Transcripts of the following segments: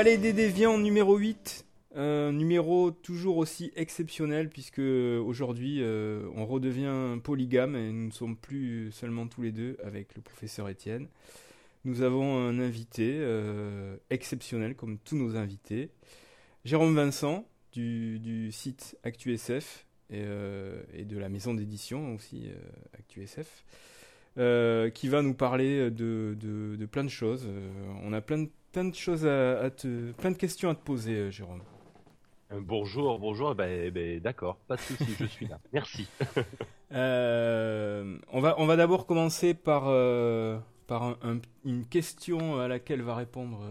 Palais des Déviants numéro 8. Un numéro toujours aussi exceptionnel puisque aujourd'hui euh, on redevient polygame et nous ne sommes plus seulement tous les deux avec le professeur Étienne. Nous avons un invité euh, exceptionnel comme tous nos invités, Jérôme Vincent du, site ActuSF et, euh, et, de la maison d'édition aussi ActuSF. qui va nous parler de, de, plein de choses. on a plein de, plein de choses à, te, plein de questions à te poser, Jérôme. Euh, bonjour, bonjour. Ben, ben, d'accord, pas de souci, je suis là. Merci. Euh, on va, on va d'abord commencer par, euh, par une question à laquelle va répondre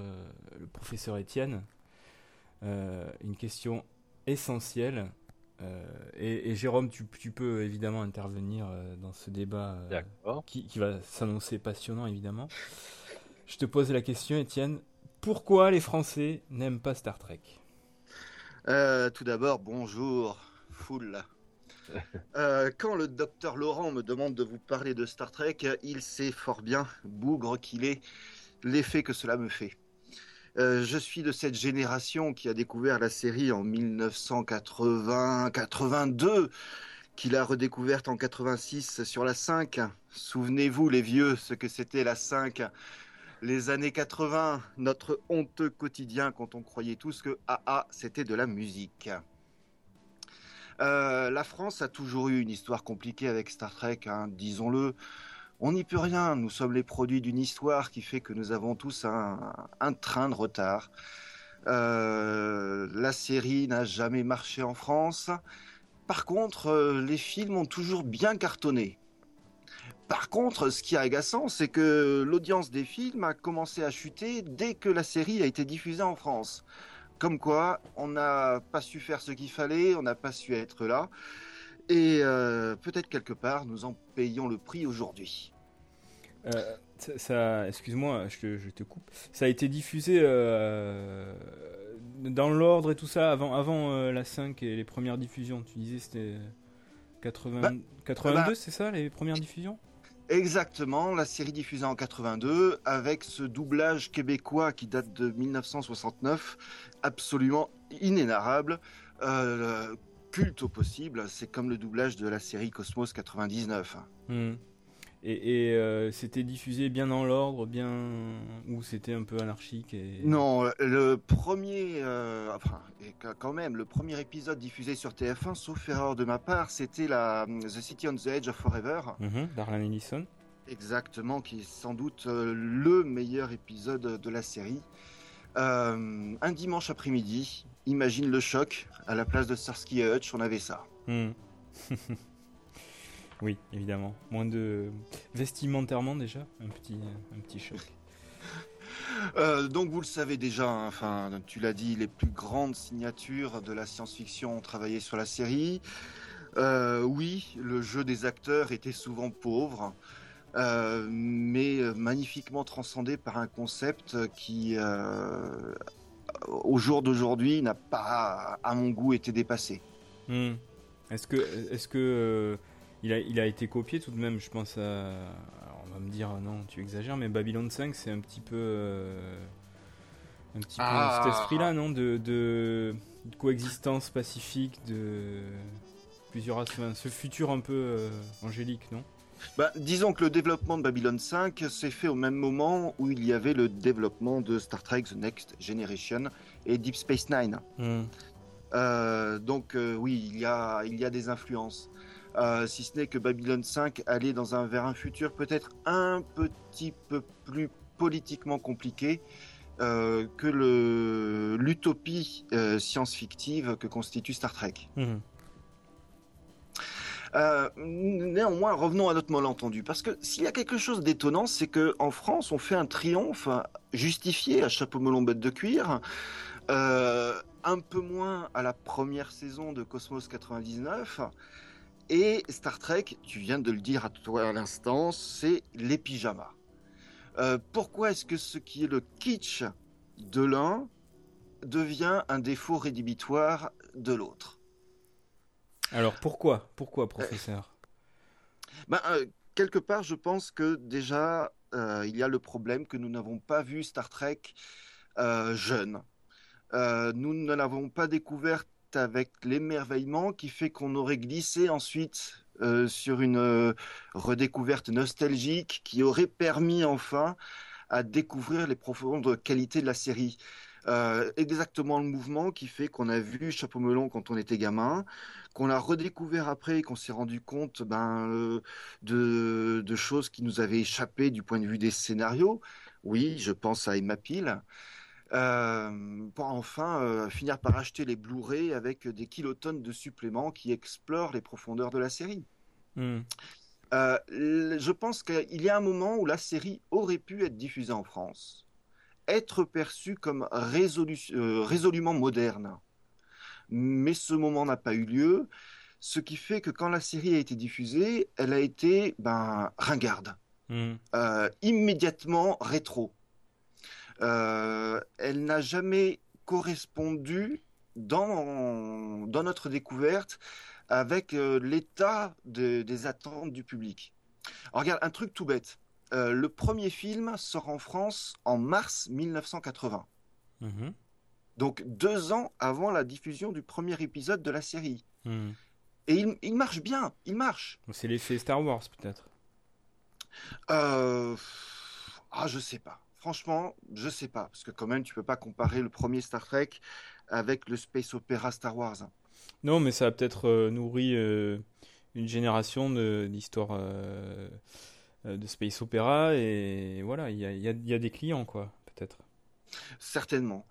le professeur Étienne. une question essentielle. Et, Jérôme, tu, tu, peux évidemment intervenir dans ce débat qui, qui va s'annoncer passionnant, évidemment. Je te pose la question, Étienne. Pourquoi les Français n'aiment pas Star Trek euh, tout d'abord, bonjour, foule. Euh, quand le docteur Laurent me demande de vous parler de Star Trek, il sait fort bien, bougre qu'il est, l'effet que cela me fait. Euh, je suis de cette génération qui a découvert la série en 1980-82, qu'il a redécouverte en 86 sur la 5. Souvenez-vous les vieux, ce que c'était la 5 les années 80, notre honteux quotidien quand on croyait tous que AA c'était de la musique. Euh, la France a toujours eu une histoire compliquée avec Star Trek, hein, disons-le. On n'y peut rien, nous sommes les produits d'une histoire qui fait que nous avons tous un, train de retard. Euh, la série n'a jamais marché en France. Par contre, euh, les films ont toujours bien cartonné. Par contre, ce qui est agaçant, c'est que l'audience des films a commencé à chuter dès que la série a été diffusée en France. Comme quoi, on n'a pas su faire ce qu'il fallait, on n'a pas su être là. Et euh, peut-être quelque part, nous en payons le prix aujourd'hui. Euh, ça, excuse-moi, je, te coupe. Ça a été diffusé euh, dans l'ordre et tout ça avant, avant la 5 et les premières diffusions. Tu disais c'était 82, bah, bah, c'est ça les premières diffusions? Exactement, la série diffusée en 82 avec ce doublage québécois qui date de 1969, absolument inénarrable, euh, culte au possible. C'est comme le doublage de la série Cosmos 99. Et, euh, c'était diffusé bien dans l'ordre, bien ou c'était un peu anarchique et... Non, le premier, euh, enfin, quand même, le premier épisode diffusé sur TF1, sauf erreur de ma part, c'était la The City on the Edge of Forever. Mhm, Darlan Ellison. Exactement, qui est sans doute euh, le meilleur épisode de la série. un dimanche après-midi, imagine le choc, à la place de Starsky et Hutch, on avait ça. Hmm. Oui, évidemment. Moins de vestimentairement déjà, un petit, un petit choc. Euh, donc vous le savez déjà, hein, enfin tu l'as dit, les plus grandes signatures de la science-fiction ont travaillé sur la série. Euh, oui, le jeu des acteurs était souvent pauvre, euh, mais magnifiquement transcendé par un concept qui, au jour d'aujourd'hui, n'a pas, à mon goût, été dépassé. Hmm. Est-ce que, est-ce que il a, il a été copié tout de même, je pense à. on va me dire, non, tu exagères, mais Babylon 5, c'est un petit peu. Euh, un petit peu ah. cet esprit-là, non de, de, coexistence pacifique, de plusieurs ce futur un peu euh, angélique, non? Bah, disons que le développement de Babylon 5 s'est fait au même moment où il y avait le développement de Star Trek The Next Generation et Deep Space Nine. Hmm. Euh, donc oui, il y, a, il y a des influences. Euh, si ce n'est que Babylon 5 allait dans un, vers un futur peut-être un petit peu plus politiquement compliqué euh, que l'utopie euh, science-fictive que constitue Star Trek. Mhm. néanmoins, revenons à notre malentendu, parce que s'il y a quelque chose d'étonnant, c'est que en France, on fait un triomphe justifié à chapeau melon bête de cuir, un peu moins à la première saison de Cosmos 99, et Star Trek, tu viens de le dire à toi à l'instant, c'est les pyjamas. Euh, pourquoi est-ce que ce qui est le kitsch de l'un devient un défaut rédhibitoire de l'autre? Alors pourquoi Pourquoi, professeur? Ben, euh, Quelque part, je pense que déjà, euh, il y a le problème que nous n'avons pas vu Star Trek jeune. nous ne l'avons pas découverte avec l'émerveillement qui fait qu'on aurait glissé ensuite sur une redécouverte nostalgique qui aurait permis enfin à découvrir les profondes qualités de la série. Euh, exactement le mouvement qui fait qu'on a vu Chapeau Melon quand on était gamin, qu'on l'a redécouvert après et qu'on s'est rendu compte ben, euh, de, choses qui nous avaient échappé du point de vue des scénarios. Oui, je pense à Emma Peel. Euh, pour enfin finir par acheter les Blu-ray avec des kilotonnes de suppléments qui explorent les profondeurs de la série. Hmm. je pense qu'il y a un moment où la série aurait pu être diffusée en France être perçu comme euh, résolument moderne. Mais ce moment n'a pas eu lieu, ce qui fait que quand la série a été diffusée, elle a été ben, ringarde, hmm. euh, immédiatement rétro. Euh, elle n'a jamais correspondu dans, dans notre découverte avec l'état des attentes du public. regarde, un truc tout bête. Euh, le premier film sort en France en mars 1980. Mhm. Donc deux ans avant la diffusion du premier épisode de la série. Mhm. Et il, marche bien, il marche. C'est l'effet Star Wars peut-être. Euh... Ah, je sais pas. Franchement, je sais pas. Parce que quand même, tu peux pas comparer le premier Star Trek avec le space opéra Star Wars. Non, mais ça a peut-être euh, nourri euh, une génération d'histoires euh, de space opéra et voilà, il y a, y a, des clients quoi, peut-être. Certainement.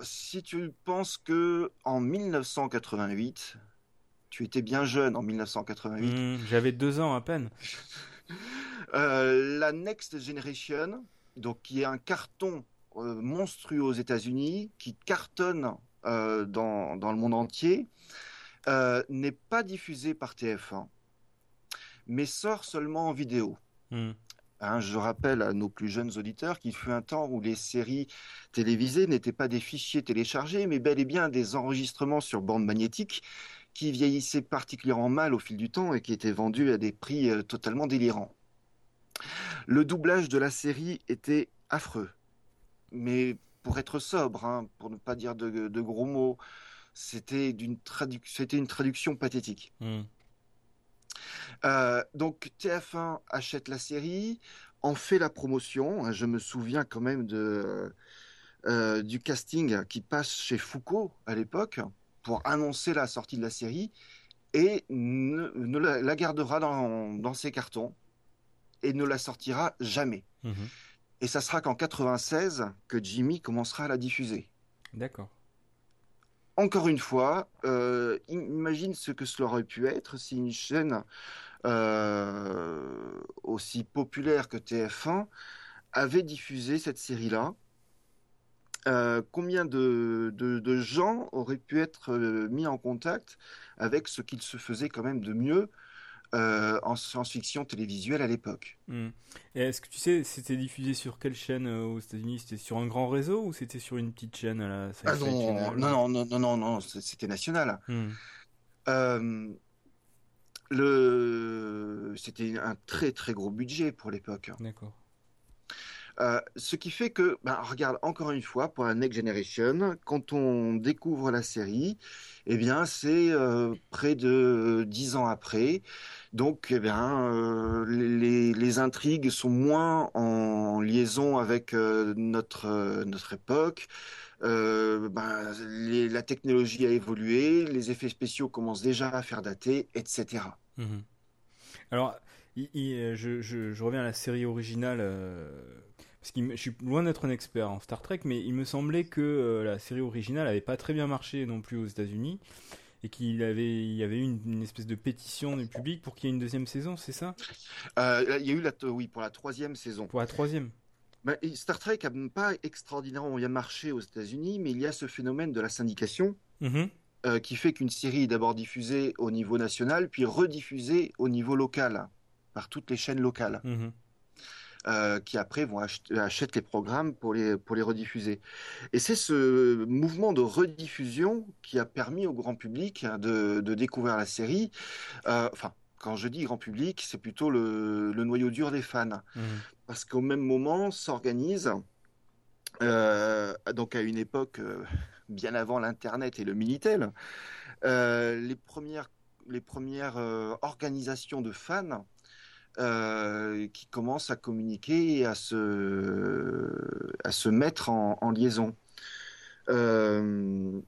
Si tu penses que en 1988, tu étais bien jeune en 1988. Hmm, j'avais deux ans à peine. Euh, la Next Generation, donc qui est un carton monstrueux aux États-Unis, qui cartonne dans, dans, le monde entier, n'est pas diffusé par TF1 mais sort seulement en vidéo. Hmm. Hein, je rappelle à nos plus jeunes auditeurs qu'il fut un temps où les séries télévisées n'étaient pas des fichiers téléchargés, mais bel et bien des enregistrements sur bande magnétique qui vieillissaient particulièrement mal au fil du temps et qui étaient vendus à des prix euh, totalement délirants. Le doublage de la série était affreux, mais pour être sobre, hein, pour ne pas dire de, gros mots, c'était une traduction pathétique. Hmm. Euh, donc TF1 achète la série, en fait la promotion. Hein, je me souviens quand même de, euh, du casting qui passe chez Foucault à l'époque pour annoncer la sortie de la série et ne, la, gardera dans, ses cartons et ne la sortira jamais. Mhm. Et ça sera qu'en 96 que Jimmy commencera à la diffuser. D'accord encore une fois, euh, imagine ce que cela aurait pu être si une chaîne euh, aussi populaire que TF1 avait diffusé cette série-là. Euh, combien de, gens auraient pu être mis en contact avec ce qu'il se faisait quand même de mieux euh, en science-fiction télévisuelle à l'époque? Hmm. Est-ce que tu sais, c'était diffusé sur quelle chaîne euh, aux États-Unis? C'était sur un grand réseau ou c'était sur une petite chaîne à la ah non, non, non, non, non, non, c'était national. Hmm. Euh, le... C'était un très très gros budget pour l'époque. D'accord. Euh, ce qui fait que, ben, regarde, encore une fois, pour la Next Generation, quand on découvre la série, eh bien, c'est euh, près de dix ans après. Donc, eh bien, euh, les, intrigues sont moins en liaison avec notre, notre époque. Ben, la technologie a évolué, les effets spéciaux commencent déjà à faire dater, etc. Mhm. Alors, je, reviens à la série originale parce que je suis loin d'être un expert en Star Trek, mais il me semblait que euh, la série originale n'avait pas très bien marché non plus aux États-Unis et qu'il avait, il y avait eu une, espèce de pétition du public pour qu'il y ait une deuxième saison, c'est ça? Euh, Il y a eu la, oui, pour la troisième saison. Pour la troisième. Bah, Star Trek n'a pas extraordinairement bien marché aux États-Unis, mais il y a ce phénomène de la syndication. Mm-hmm. Euh, qui fait qu'une série est d'abord diffusée au niveau national, puis rediffusée au niveau local, par toutes les chaînes locales. Mm-hmm. Euh, qui après vont acheter, achètent les programmes pour les, pour les rediffuser. Et c'est ce mouvement de rediffusion qui a permis au grand public de, de découvrir la série. Euh, enfin, quand je dis grand public, c'est plutôt le, le, noyau dur des fans. Mmh. Parce qu'au même moment s'organise donc à une époque bien avant l'Internet et le Minitel, les premières, les premières organisations de fans qui commencent à communiquer et à se, à se mettre en, liaison. Euh,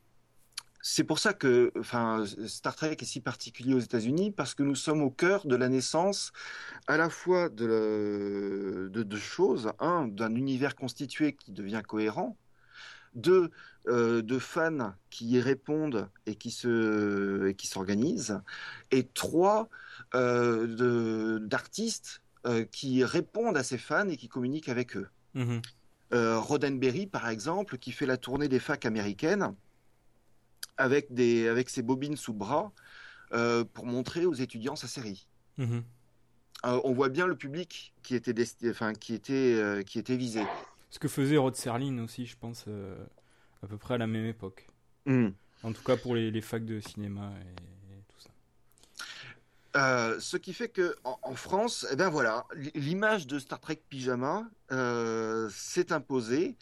c'est pour ça que enfin, Star Trek est si particulier aux États-Unis, parce que nous sommes au cœur de la naissance à la fois de, de, de choses, un, d'un univers constitué qui devient cohérent, deux, euh, de fans qui y répondent et qui se et qui s'organisent, et trois, euh, d'artistes euh, qui répondent à ces fans et qui communiquent avec eux. Mm-hmm. Euh, Roddenberry, par exemple, qui fait la tournée des facs américaines avec, des, avec ses bobines sous le bras pour montrer aux étudiants sa série. Mhm. Euh, on voit bien le public qui était, enfin, qui était, qui était visé. Ce que faisait Rod Serling aussi, je pense, à peu près à la même époque. Hmm. En tout cas pour les, les facs de cinéma et, tout ça. ce qui fait que en, France, eh ben voilà, l'image de Star Trek pyjama s'est imposée.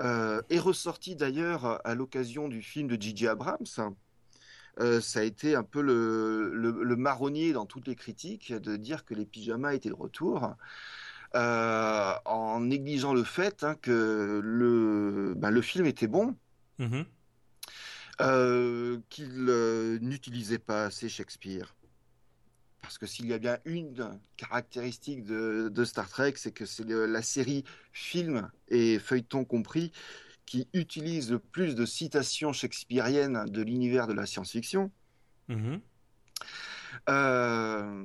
Euh, est ressorti d'ailleurs à l'occasion du film de Gigi Abrams. Euh, ça a été un peu le, marronnier dans toutes les critiques de dire que les pyjamas étaient de retour. Euh, en négligeant le fait hein, que le, ben, le film était bon, mm-hmm. qu'il n'utilisait pas assez Shakespeare parce que s'il y a bien une caractéristique de, Star Trek, c'est que c'est la série film et feuilleton compris qui utilise le plus de citations shakespeariennes de l'univers de la science-fiction. Mm-hmm. Euh,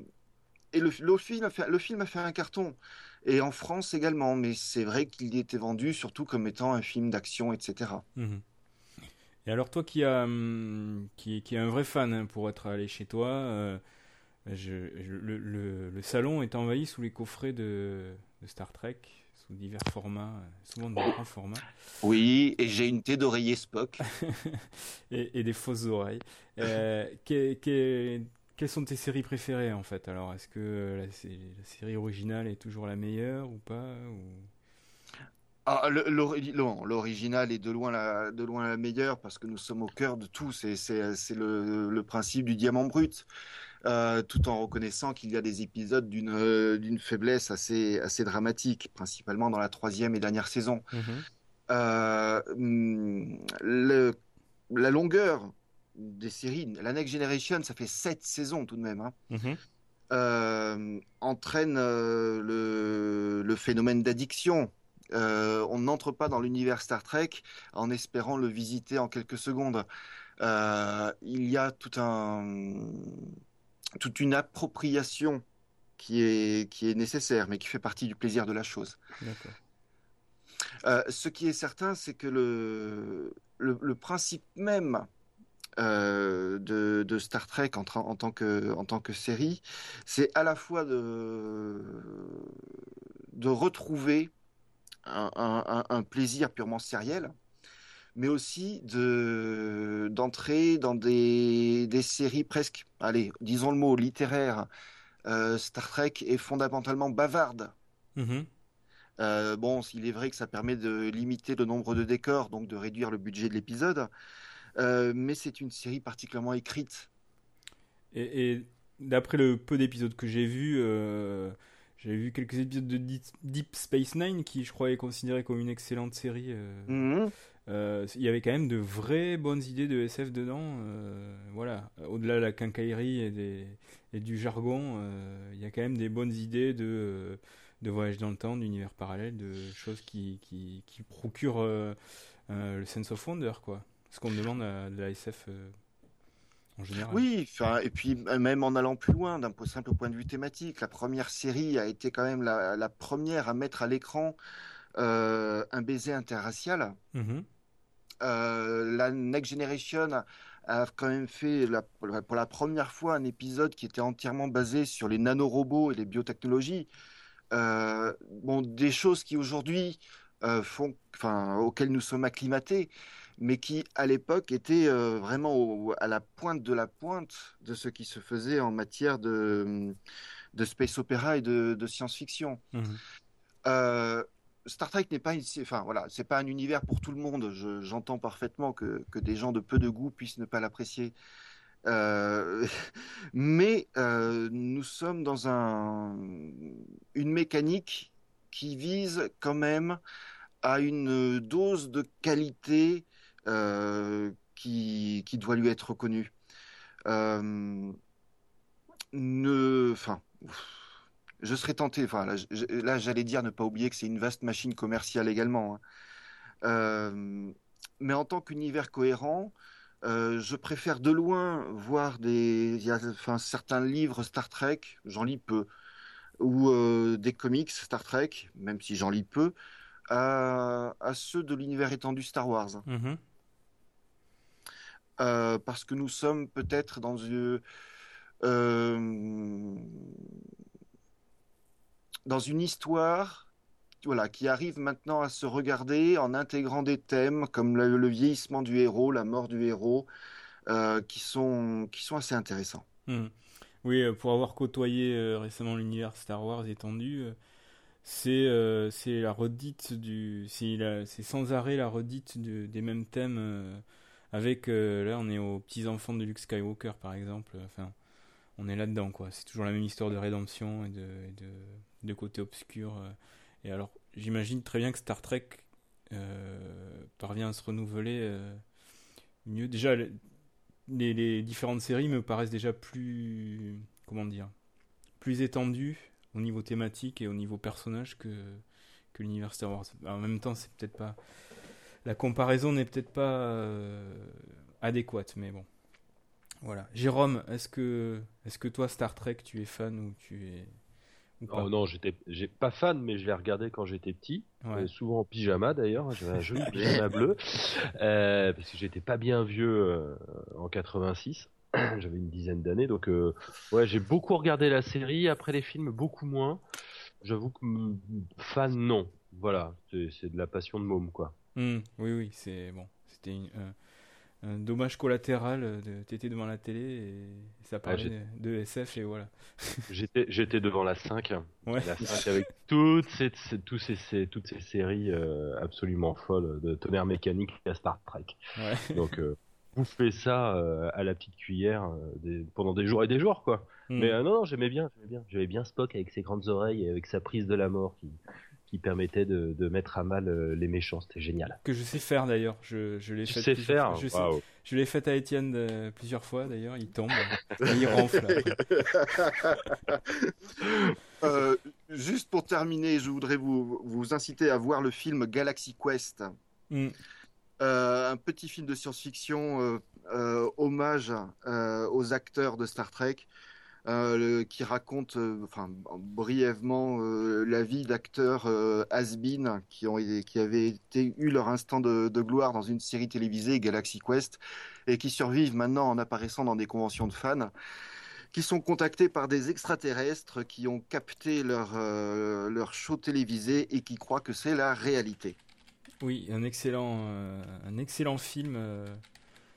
et le, film a fait, le film a fait un carton. Et en France également, mais c'est vrai qu'il était vendu surtout comme étant un film d'action, etc. Et alors toi qui as qui, qui est un vrai fan hein, pour être allé chez toi, euh, le, le, salon est envahi sous les coffrets de, de, Star Trek, sous divers formats, souvent de grands formats. Oui, et j'ai une tête d'oreiller Spock. et, des fausses oreilles. Euh, quelles sont tes séries préférées en fait? Alors, est-ce que la, la, série originale est toujours la meilleure ou pas ou... Ah, l'original est de loin, la, de loin la meilleure parce que nous sommes au cœur de tout. C'est le, le, principe du diamant brut. Euh, tout en reconnaissant qu'il y a des épisodes d'une euh, faiblesse assez, assez dramatique, principalement dans la troisième et dernière saison. Mhm. Euh, le, la longueur des séries, la Next Generation, ça fait sept saisons tout de même, hein, mhm. entraîne le, le, phénomène d'addiction. On n'entre pas dans l'univers Star Trek en espérant le visiter en quelques secondes. il y a tout un toute une appropriation qui est, qui est nécessaire, mais qui fait partie du plaisir de la chose. Euh, ce qui est certain, c'est que le, le, principe même euh, de, de, Star Trek en, en, tant que, en tant que série, c'est à la fois de, de retrouver un, un, un plaisir purement sériel, mais aussi de d'entrer dans des, des séries presque, allez, disons le mot littéraire. Euh, Star Trek est fondamentalement bavarde. Mm-hmm. Euh, bon, il est vrai que ça permet de limiter le nombre de décors, donc de réduire le budget de l'épisode, euh, mais c'est une série particulièrement écrite. Et, et d'après le peu d'épisodes que j'ai vus, j'ai vu quelques épisodes de Deep Space Nine qui, je crois, est considéré comme une excellente série. Mm-hmm. Euh, il y avait quand même de vraies bonnes idées de SF dedans. Euh, voilà, au-delà de la quincaillerie et, des, et du jargon, euh, il y a quand même des bonnes idées de, de voyage dans le temps, d'univers parallèle, de choses qui, qui, qui procurent le sense of wonder, quoi. Ce qu'on demande à, de la SF en général. Oui, et puis même en allant plus loin, d'un simple point de vue thématique, la première série a été quand même la, la première à mettre à l'écran un baiser interracial. Mm-hmm. Euh, la Next Generation a quand même fait pour la première fois un épisode qui était entièrement basé sur les nanorobots et les biotechnologies. Euh, bon, des choses qui aujourd'hui euh, font, enfin, auxquelles nous sommes acclimatés, mais qui à l'époque étaient vraiment à la pointe de la pointe de ce qui se faisait en matière de, de space opéra et de, science-fiction. Mmh Star Trek n'est pas, enfin voilà, c'est pas un univers pour tout le monde. J'entends parfaitement que, que, des gens de peu de goût puissent ne pas l'apprécier. Euh, mais euh, nous sommes dans un, une mécanique qui vise quand même à une dose de qualité euh, qui, qui, doit lui être reconnue. ne, enfin, je serais tenté. Enfin, là, j'allais dire ne pas oublier que c'est une vaste machine commerciale également. Hein. mais en tant qu'univers cohérent, euh, je préfère de loin voir des, enfin, certains livres Star Trek, j'en lis peu, ou euh, des comics Star Trek, même si j'en lis peu, à, ceux de l'univers étendu Star Wars. Mm-hmm. Euh, parce que nous sommes peut-être dans une dans une histoire voilà, qui arrive maintenant à se regarder en intégrant des thèmes comme le, vieillissement du héros, la mort du héros, euh, qui, sont, qui sont assez intéressants. Hmm. Oui, euh, pour avoir côtoyé euh, récemment l'univers Star Wars étendu, c'est c'est la redite du c'est sans arrêt la redite des mêmes thèmes avec là on est aux petits enfants de Luke Skywalker par exemple enfin on est là dedans quoi c'est toujours la même histoire de rédemption et de, de, côté obscur et alors, j'imagine très bien que Star Trek euh, parvient à se renouveler euh, mieux. Déjà, les, différentes séries me paraissent déjà plus, comment dire, plus étendues au niveau thématique et au niveau personnage que, que l'univers Star Wars. en même temps, c'est peut-être pas. La comparaison n'est peut-être pas euh, adéquate, mais bon. Voilà. Jérôme, est-ce que, est-ce que toi, Star Trek, tu es fan ou tu es Oh non, j'étais, j'ai pas fan, mais je l'ai regardé quand j'étais petit, euh, souvent en pyjama d'ailleurs. J'avais un joli pyjama bleu euh, parce que j'étais pas bien vieux euh, en 86. J'avais une dizaine d'années, donc ouais, j'ai beaucoup regardé la série. Après les films, beaucoup moins. J'avoue que fan, non. Voilà, c'est, de la passion de môme, quoi. Mmh, oui, oui, c'est bon. C'était une, un dommage collatéral de t'étais devant la télé et ça ah, parlait de SF et voilà. j'étais j'étais devant la 5, la 5 avec toutes ces, toutes ces, toutes ces séries euh, absolument folles de tonnerre mécanique à Star Trek. Donc euh, vous faites ça euh, à la petite cuillère pendant des jours et des jours quoi. Hmm. Mais non non, j'aimais bien, j'aimais bien. J'aimais bien Spock avec ses grandes oreilles et avec sa prise de la mort qui qui permettait de, de mettre à mal euh, les méchants. C'était génial. Que je sais faire d'ailleurs. Je, je l'ai fait. sais faire. Je, je l'ai fait à Étienne euh, plusieurs fois d'ailleurs. Il tombe, il ronfle. euh, juste pour terminer, je voudrais vous, vous inciter à voir le film Galaxy Quest. Mm. Euh, un petit film de science-fiction hommage aux acteurs de Star Trek. Euh, qui raconte euh, enfin, brièvement euh, la vie d'acteurs has-been qui, ont, qui avaient été, eu leur instant de, gloire dans une série télévisée Galaxy Quest et qui survivent maintenant en apparaissant dans des conventions de fans qui sont contactés par des extraterrestres qui ont capté leur, leur show télévisé et qui croient que c'est la réalité. Oui, un excellent, un excellent film.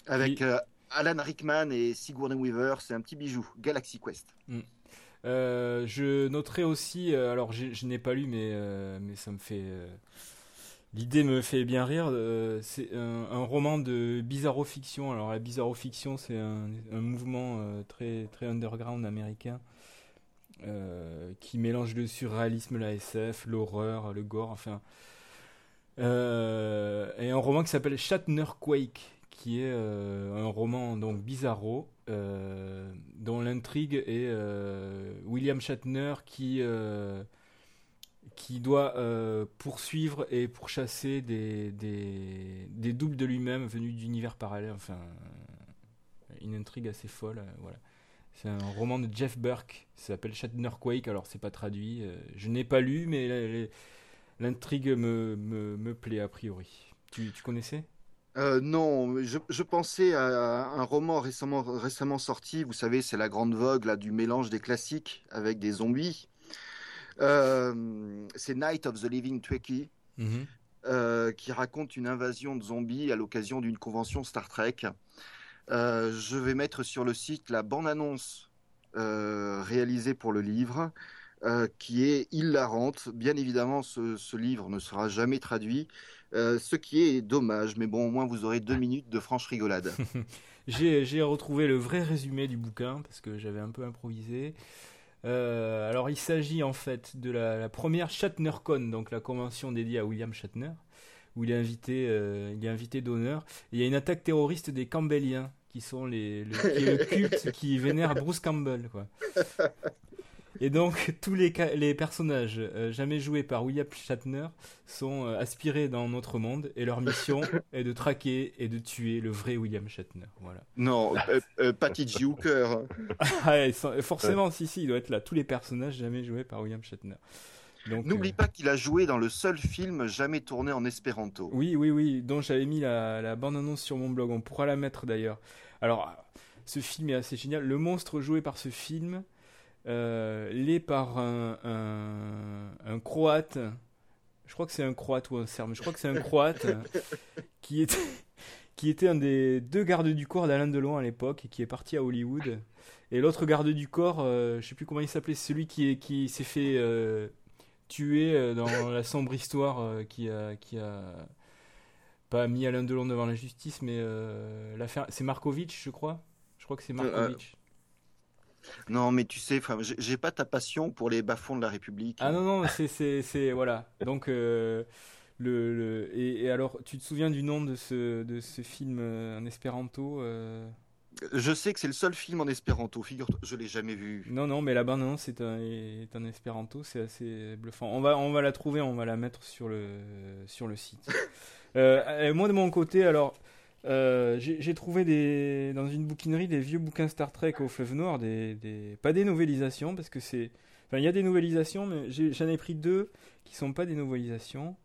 Avec Alan Rickman et Sigourney Weaver, c'est un petit bijou. Galaxy Quest. Mm. Euh, je noterai aussi, euh, alors je, n'ai pas lu, mais, euh, ça me fait. L'idée me fait bien rire. c'est un, roman de bizarro-fiction. Alors la bizarro-fiction, c'est un, mouvement très, très underground américain qui mélange le surréalisme, la SF, l'horreur, le gore, enfin. et un roman qui s'appelle Shatner Quake, qui est euh, un roman donc bizarro euh, dont l'intrigue est euh, William Shatner qui qui doit poursuivre et pourchasser des, des, des doubles de lui-même venus d'univers parallèles. Enfin, une intrigue assez folle. voilà. C'est un roman de Jeff Burke. Ça s'appelle Shatner Quake. Alors, c'est pas traduit. je n'ai pas lu, mais l'intrigue me, me, me, plaît a priori. Tu, tu connaissais? Euh, non, je, pensais à un roman récemment, récemment sorti. Vous savez, c'est la grande vogue là, du mélange des classiques avec des zombies. Euh, c'est Night of the Living Twiki, mhm. euh, qui raconte une invasion de zombies à l'occasion d'une convention Star Trek. je vais mettre sur le site la bande-annonce réalisée pour le livre. qui est hilarante. Bien évidemment, ce, livre ne sera jamais traduit, ce qui est dommage, mais bon, au moins vous aurez deux minutes de franche rigolade. j'ai retrouvé le vrai résumé du bouquin, parce que j'avais un peu improvisé. alors, il s'agit en fait de la, la première ShatnerCon, donc la convention dédiée à William Shatner où il est invité, euh, il est invité d'honneur. Il y a une attaque terroriste des Campbelliens, qui sont les, le, qui est le culte qui vénère Bruce Campbell, quoi. Et donc tous les, les personnages euh, jamais joués par William Shatner sont euh, aspirés dans notre monde et leur mission est de traquer et de tuer le vrai William Shatner. Voilà. Non, Patty Juker. ah, forcément, si si, il doit être là. Tous les personnages jamais joués par William Shatner. N'oublie euh, pas qu'il a joué dans le seul film jamais tourné en espéranto. Oui, oui, oui, dont j'avais mis la, bande-annonce sur mon blog. On pourra la mettre d'ailleurs. Alors, ce film est assez génial. Le monstre joué par ce film euh, l'est par un, croate. Je crois que c'est un croate ou un serbe. Je crois que c'est un croate qui était qui était un des deux gardes du corps d'Alain Delon à l'époque et qui est parti à Hollywood. Et l'autre garde du corps, euh, je sais plus comment il s'appelait, celui qui, qui s'est fait tué euh, dans la sombre histoire euh, qui a, qui a pas mis Alain Delon devant la justice, mais euh, l'affaire, c'est Markovitch, je crois. Je crois que c'est Markovitch. Non, mais tu sais, j'ai pas ta passion pour les bas-fonds de la République. Ah non, non, c'est, voilà. Donc, le, le et, alors, tu te souviens du nom de ce, de ce film en espéranto je sais que c'est le seul film en espéranto, figure-toi, je l'ai jamais vu. Non, non, mais là-bas, non, c'est un, est un espéranto, c'est assez bluffant. On va, on va la trouver, on va la mettre sur le, sur le site. Euh, moi, de mon côté, alors, euh, j'ai trouvé des, dans une bouquinerie des vieux bouquins Star Trek au fleuve noir, des, des pas des novélisations, parce que c'est. Enfin, il y a des novélisations, mais j'en ai, ai, pris deux qui sont pas des novélisations.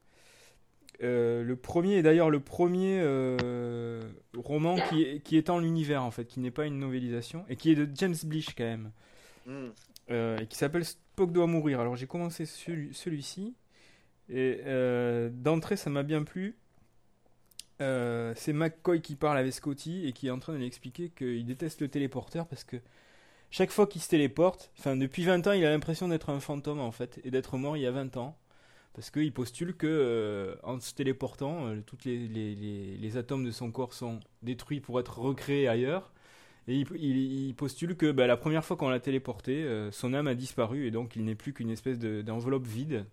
Euh, le premier est d'ailleurs le premier euh, roman qui, est, qui étend l'univers en fait, qui n'est pas une novélisation et qui est de James Blish quand même, hmm. et qui s'appelle Spock doit mourir. Alors j'ai commencé celui-ci et d'entrée ça m'a bien plu. C'est McCoy qui parle avec Scotty et qui est en train de lui expliquer qu'il déteste le téléporteur parce que chaque fois qu'il se téléporte, enfin depuis 20 ans il a l'impression d'être un fantôme en fait et d'être mort il y a 20 ans parce qu'il postule que euh, en se téléportant, euh, tous les, les, atomes de son corps sont détruits pour être recréés ailleurs. Et il, postule que bah, la première fois qu'on l'a téléporté, euh, son âme a disparu et donc il n'est plus qu'une espèce d'enveloppe vide,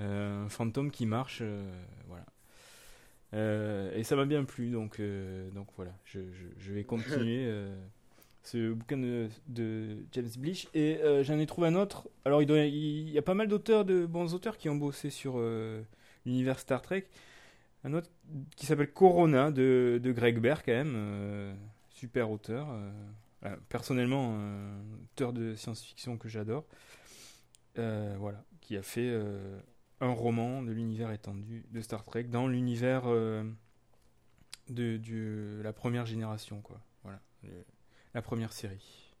un fantôme qui marche, voilà. Et ça m'a bien plu, donc, donc voilà, je, vais continuer ce bouquin de, James Blish. Et euh, j'en ai trouvé un autre. Alors, il, y a pas mal d'auteurs, de bons auteurs qui ont bossé sur euh, l'univers Star Trek. Un autre qui s'appelle Corona de, de, Greg Bear, quand même. Euh, super auteur. personnellement, un auteur de science-fiction que j'adore. voilà. Qui a fait un roman de l'univers étendu de Star Trek dans l'univers de, de, la première génération, quoi. Voilà la première série.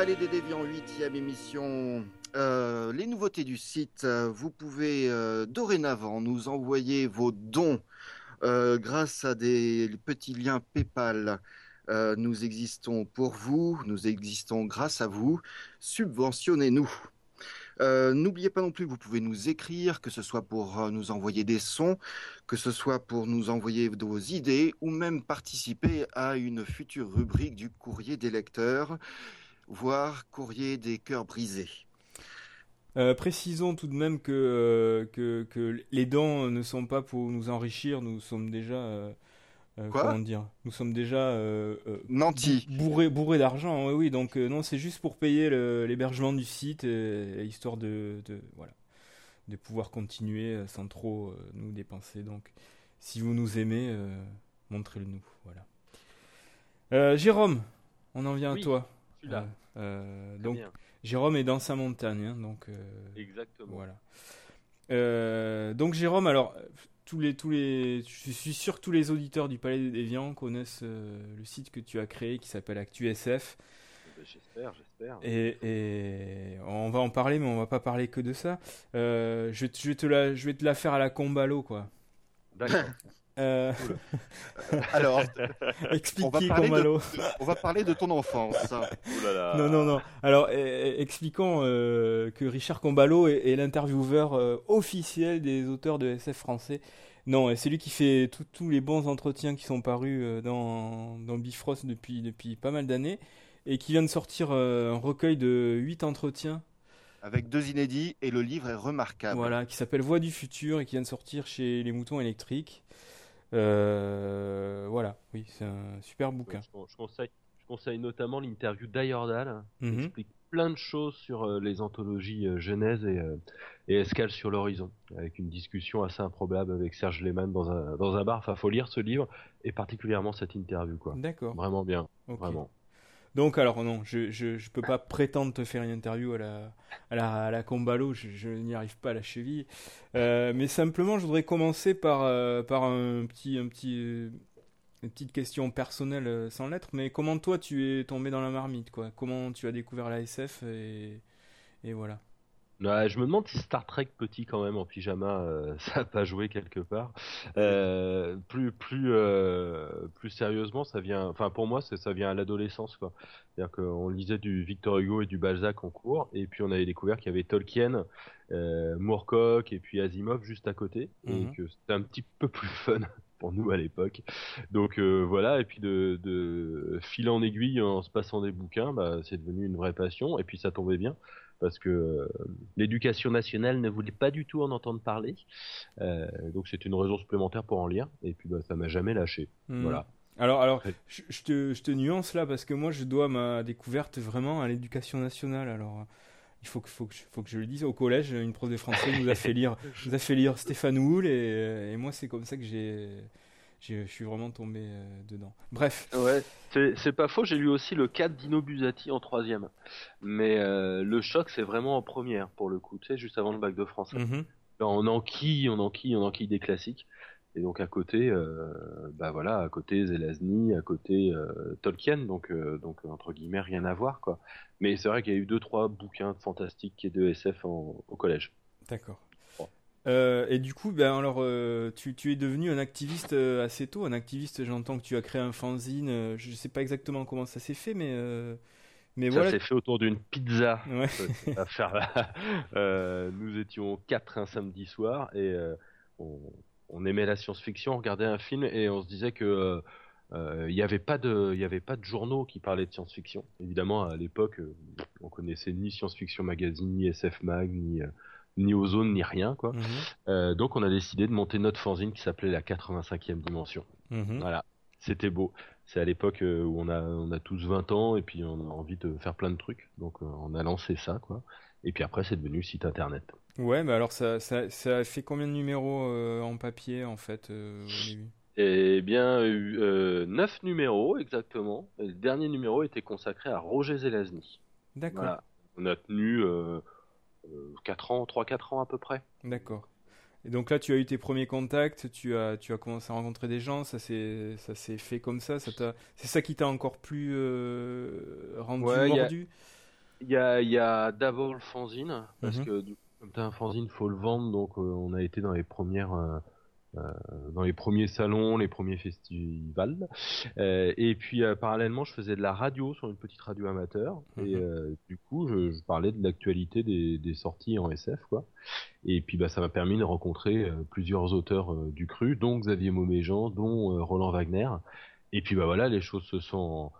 Palais des Déviants, huitième émission. Euh, les nouveautés du site, euh, vous pouvez euh, dorénavant nous envoyer vos dons grâce à des petits liens PayPal. Nous existons pour vous, nous existons grâce à vous. Subventionnez-nous. N'oubliez pas non plus, vous pouvez nous écrire, que ce soit pour nous envoyer des sons, que ce soit pour nous envoyer vos idées, ou même participer à une future rubrique du courrier des lecteurs, voire courrier des cœurs brisés. Euh, précisons tout de même que, euh, que, que les dents ne sont pas pour nous enrichir, nous sommes déjà. euh, Quoi? comment dire? Nous sommes déjà euh, euh, Nanti. bourrés, bourrés d'argent, oui, oui. Donc, euh, non, c'est juste pour payer l'hébergement du site, histoire de, de, voilà, de pouvoir continuer sans trop euh, nous dépenser. Donc, si vous nous aimez, euh, montrez-le nous. Voilà. Euh, Jérôme, on en vient Oui, à toi. Je suis là. Euh, donc, bien. Jérôme est dans sa montagne, hein, donc. euh, Exactement. voilà. Euh, donc Jérôme, alors tous les tous les, je suis sûr que tous les auditeurs du Palais des Déviants connaissent le site que tu as créé qui s'appelle ActuSF Ben, J'espère, j'espère. et, et on va en parler, mais on va pas parler que de ça. Euh, je, te la, je vais te la faire à la Combalo quoi. D'accord. Euh, Alors, explique On va qui parler de- on va parler de ton enfance. Ouh là là. Non, non, non. Alors, eh, eh, expliquons euh, que Richard Combalo est, est l'intervieweur euh, officiel des auteurs de SF français. Non, c'est lui qui fait tous les bons entretiens qui sont parus euh, dans, dans Bifrost depuis, depuis pas mal d'années et qui vient de sortir euh, un recueil de 8 entretiens, Avec deux inédits et le livre est remarquable. voilà, qui s'appelle Voix du futur et qui vient de sortir chez Les Moutons Électriques. Euh, voilà, oui, c'est un super bouquin. Je, je conseille, je conseille notamment l'interview d'Ayordal qui Mhm. explique plein de choses sur euh, les anthologies euh, Genèse et, euh, et Escale sur l'horizon, avec une discussion assez improbable avec Serge Lehmann dans un, dans un bar. Enfin, faut lire ce livre et particulièrement cette interview, quoi. D'accord. Vraiment bien, vraiment. Donc alors non, je, je, peux pas prétendre te faire une interview à la, à la, à la Combalo, je, n'y arrive pas à la cheville. Euh, mais simplement, je voudrais commencer par, euh, par un petit, un petit, euh, une petite question personnelle sans lettres. Mais comment toi tu es tombé dans la marmite quoi? Comment tu as découvert la SF et voilà. Je me demande si Star Trek petit quand même en pyjama, euh, ça a pas joué quelque part. Euh, plus plus euh, plus sérieusement, ça vient. Enfin pour moi, ça vient à l'adolescence quoi. C'est-à-dire qu'on lisait du Victor Hugo et du Balzac en cours, et puis on avait découvert qu'il y avait Tolkien, Moorcock et puis Asimov juste à côté, et mhm. que c'était un petit peu plus fun pour nous à l'époque. Donc voilà, et puis de, de fil en aiguille en se passant des bouquins, bah, c'est devenu une vraie passion, et puis ça tombait bien parce que euh, l'éducation nationale ne voulait pas du tout en entendre parler. Euh, donc c'est une raison supplémentaire pour en lire. Et puis bah, ça m'a jamais lâché. Hmm. Voilà. Alors, alors je, te, je, te, nuance là parce que moi je dois ma découverte vraiment à l'éducation nationale. Alors il faut que, faut, que, faut que je le dise. Au collège, une prof de français nous a fait lire, nous a fait lire Stéphane Houle et, et moi c'est comme ça que j'ai je suis vraiment tombé euh, dedans. Bref. Ouais, c'est pas faux. J'ai lu aussi le 4 d'Ino Busati en troisième. Mais euh, le choc, c'est vraiment en première, pour le coup. Tu sais, juste avant le bac de français. Mm-hmm. on enquille, on enquille, on enquille des classiques. Et donc à côté, euh, bah voilà, à côté Zelazny, à côté Tolkien, donc donc entre guillemets rien à voir quoi. Mais c'est vrai qu'il y a eu deux trois bouquins fantastiques et de SF au collège. D'accord. Euh, et du coup, ben alors, euh, tu, tu, es devenu un activiste euh, assez tôt. Un activiste, j'entends que tu as créé un fanzine. je ne sais pas exactement comment ça s'est fait, mais mais ça s'est fait autour d'une pizza. Ouais. faire nous étions quatre un samedi soir et on, on, aimait la science-fiction, on regardait un film et on se disait que il n'y avait pas de, il y avait pas de journaux qui parlaient de science-fiction. Évidemment, à l'époque, on connaissait ni Science-Fiction Magazine, ni SF Mag, ni ni ozone, ni rien, quoi. Mhm. Euh, donc on a décidé de monter notre fanzine qui s'appelait la 85e dimension. Mhm. Voilà, c'était beau. C'est à l'époque euh, où on a, on a tous 20 ans et puis on a envie de faire plein de trucs. Donc euh, on a lancé ça, quoi. Et puis après, c'est devenu site internet. Ouais, mais alors ça, ça, ça fait combien de numéros en papier en fait au début? Eh bien, euh, 9 numéros exactement. le dernier numéro était consacré à Roger Zelazny. D'accord. On a tenu 4 ans, 3-4 ans à peu près. D'accord. Et donc là, tu as eu tes premiers contacts, tu as, tu as commencé à rencontrer des gens, ça s'est, fait comme ça, ça c'est ça qui t'a encore plus euh, rendu mordu? Il y a, y a d'abord le fanzine, parce mhm. que comme tu as un fanzine, faut le vendre, donc euh, on a été dans les premières, euh, dans les premiers salons, les premiers festivals. Euh, et puis euh, parallèlement, je faisais de la radio sur une petite radio amateur. Et mhm. du coup, je, je parlais de l'actualité des, des, sorties en SF, quoi. Et puis bah, ça m'a permis de rencontrer plusieurs auteurs du cru, dont Xavier Mauméjean, dont Roland Wagner. Et puis bah voilà, les choses se sont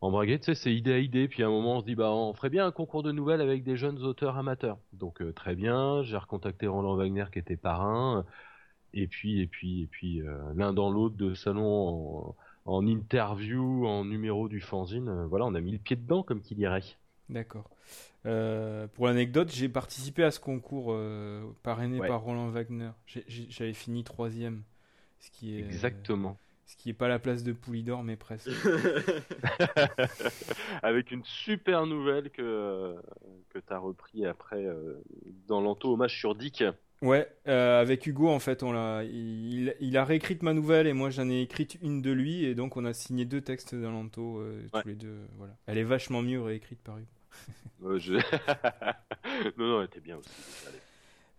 embraguées. Tu sais, c'est idée à idée. Puis à un moment, on se dit bah on ferait bien un concours de nouvelles avec des jeunes auteurs amateurs. Donc très bien. J'ai recontacté Roland Wagner qui était parrain et puis et puis et puis euh, l'un dans l'autre de salon en, interview, en numéro du fanzine, euh, voilà, on a mis le pied dedans comme qui dirait. D'accord. Euh, pour l'anecdote, j'ai participé à ce concours parrainé par Roland Wagner. J'avais fini troisième, ce qui est exactement. Ce qui est pas la place de Poulidor, mais presque. Avec une super nouvelle que que t'as repris après dans l'anto hommage sur Dick. Ouais, euh, avec Hugo en fait, on l'a, il, il, a réécrit ma nouvelle et moi j'en ai écrite une de lui et donc on a signé deux textes dans l'anto euh, tous les deux. Voilà, elle est vachement mieux réécrite par Hugo. non non, elle était bien aussi.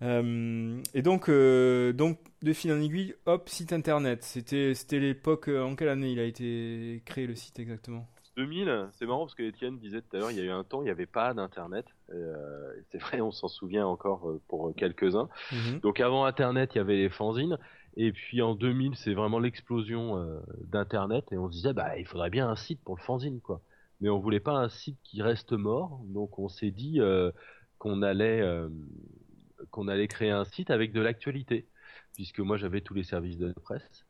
Euh, et donc donc de fil en aiguille, hop site internet. C'était c'était l'époque en quelle année il a été créé le site exactement? 2000, c'est marrant parce que Étienne disait tout à l'heure, il y a eu un temps, il n'y avait pas d'internet. Euh, c'est vrai, on s'en souvient encore euh, pour quelques-uns. Mhm. Donc avant internet, il y avait les fanzines. Et puis en 2000, c'est vraiment l'explosion euh, d'internet et on se disait, bah il faudrait bien un site pour le fanzine, quoi. Mais on voulait pas un site qui reste mort, donc on s'est dit qu'on allait qu'on allait créer un site avec de l'actualité, puisque moi j'avais tous les services de presse.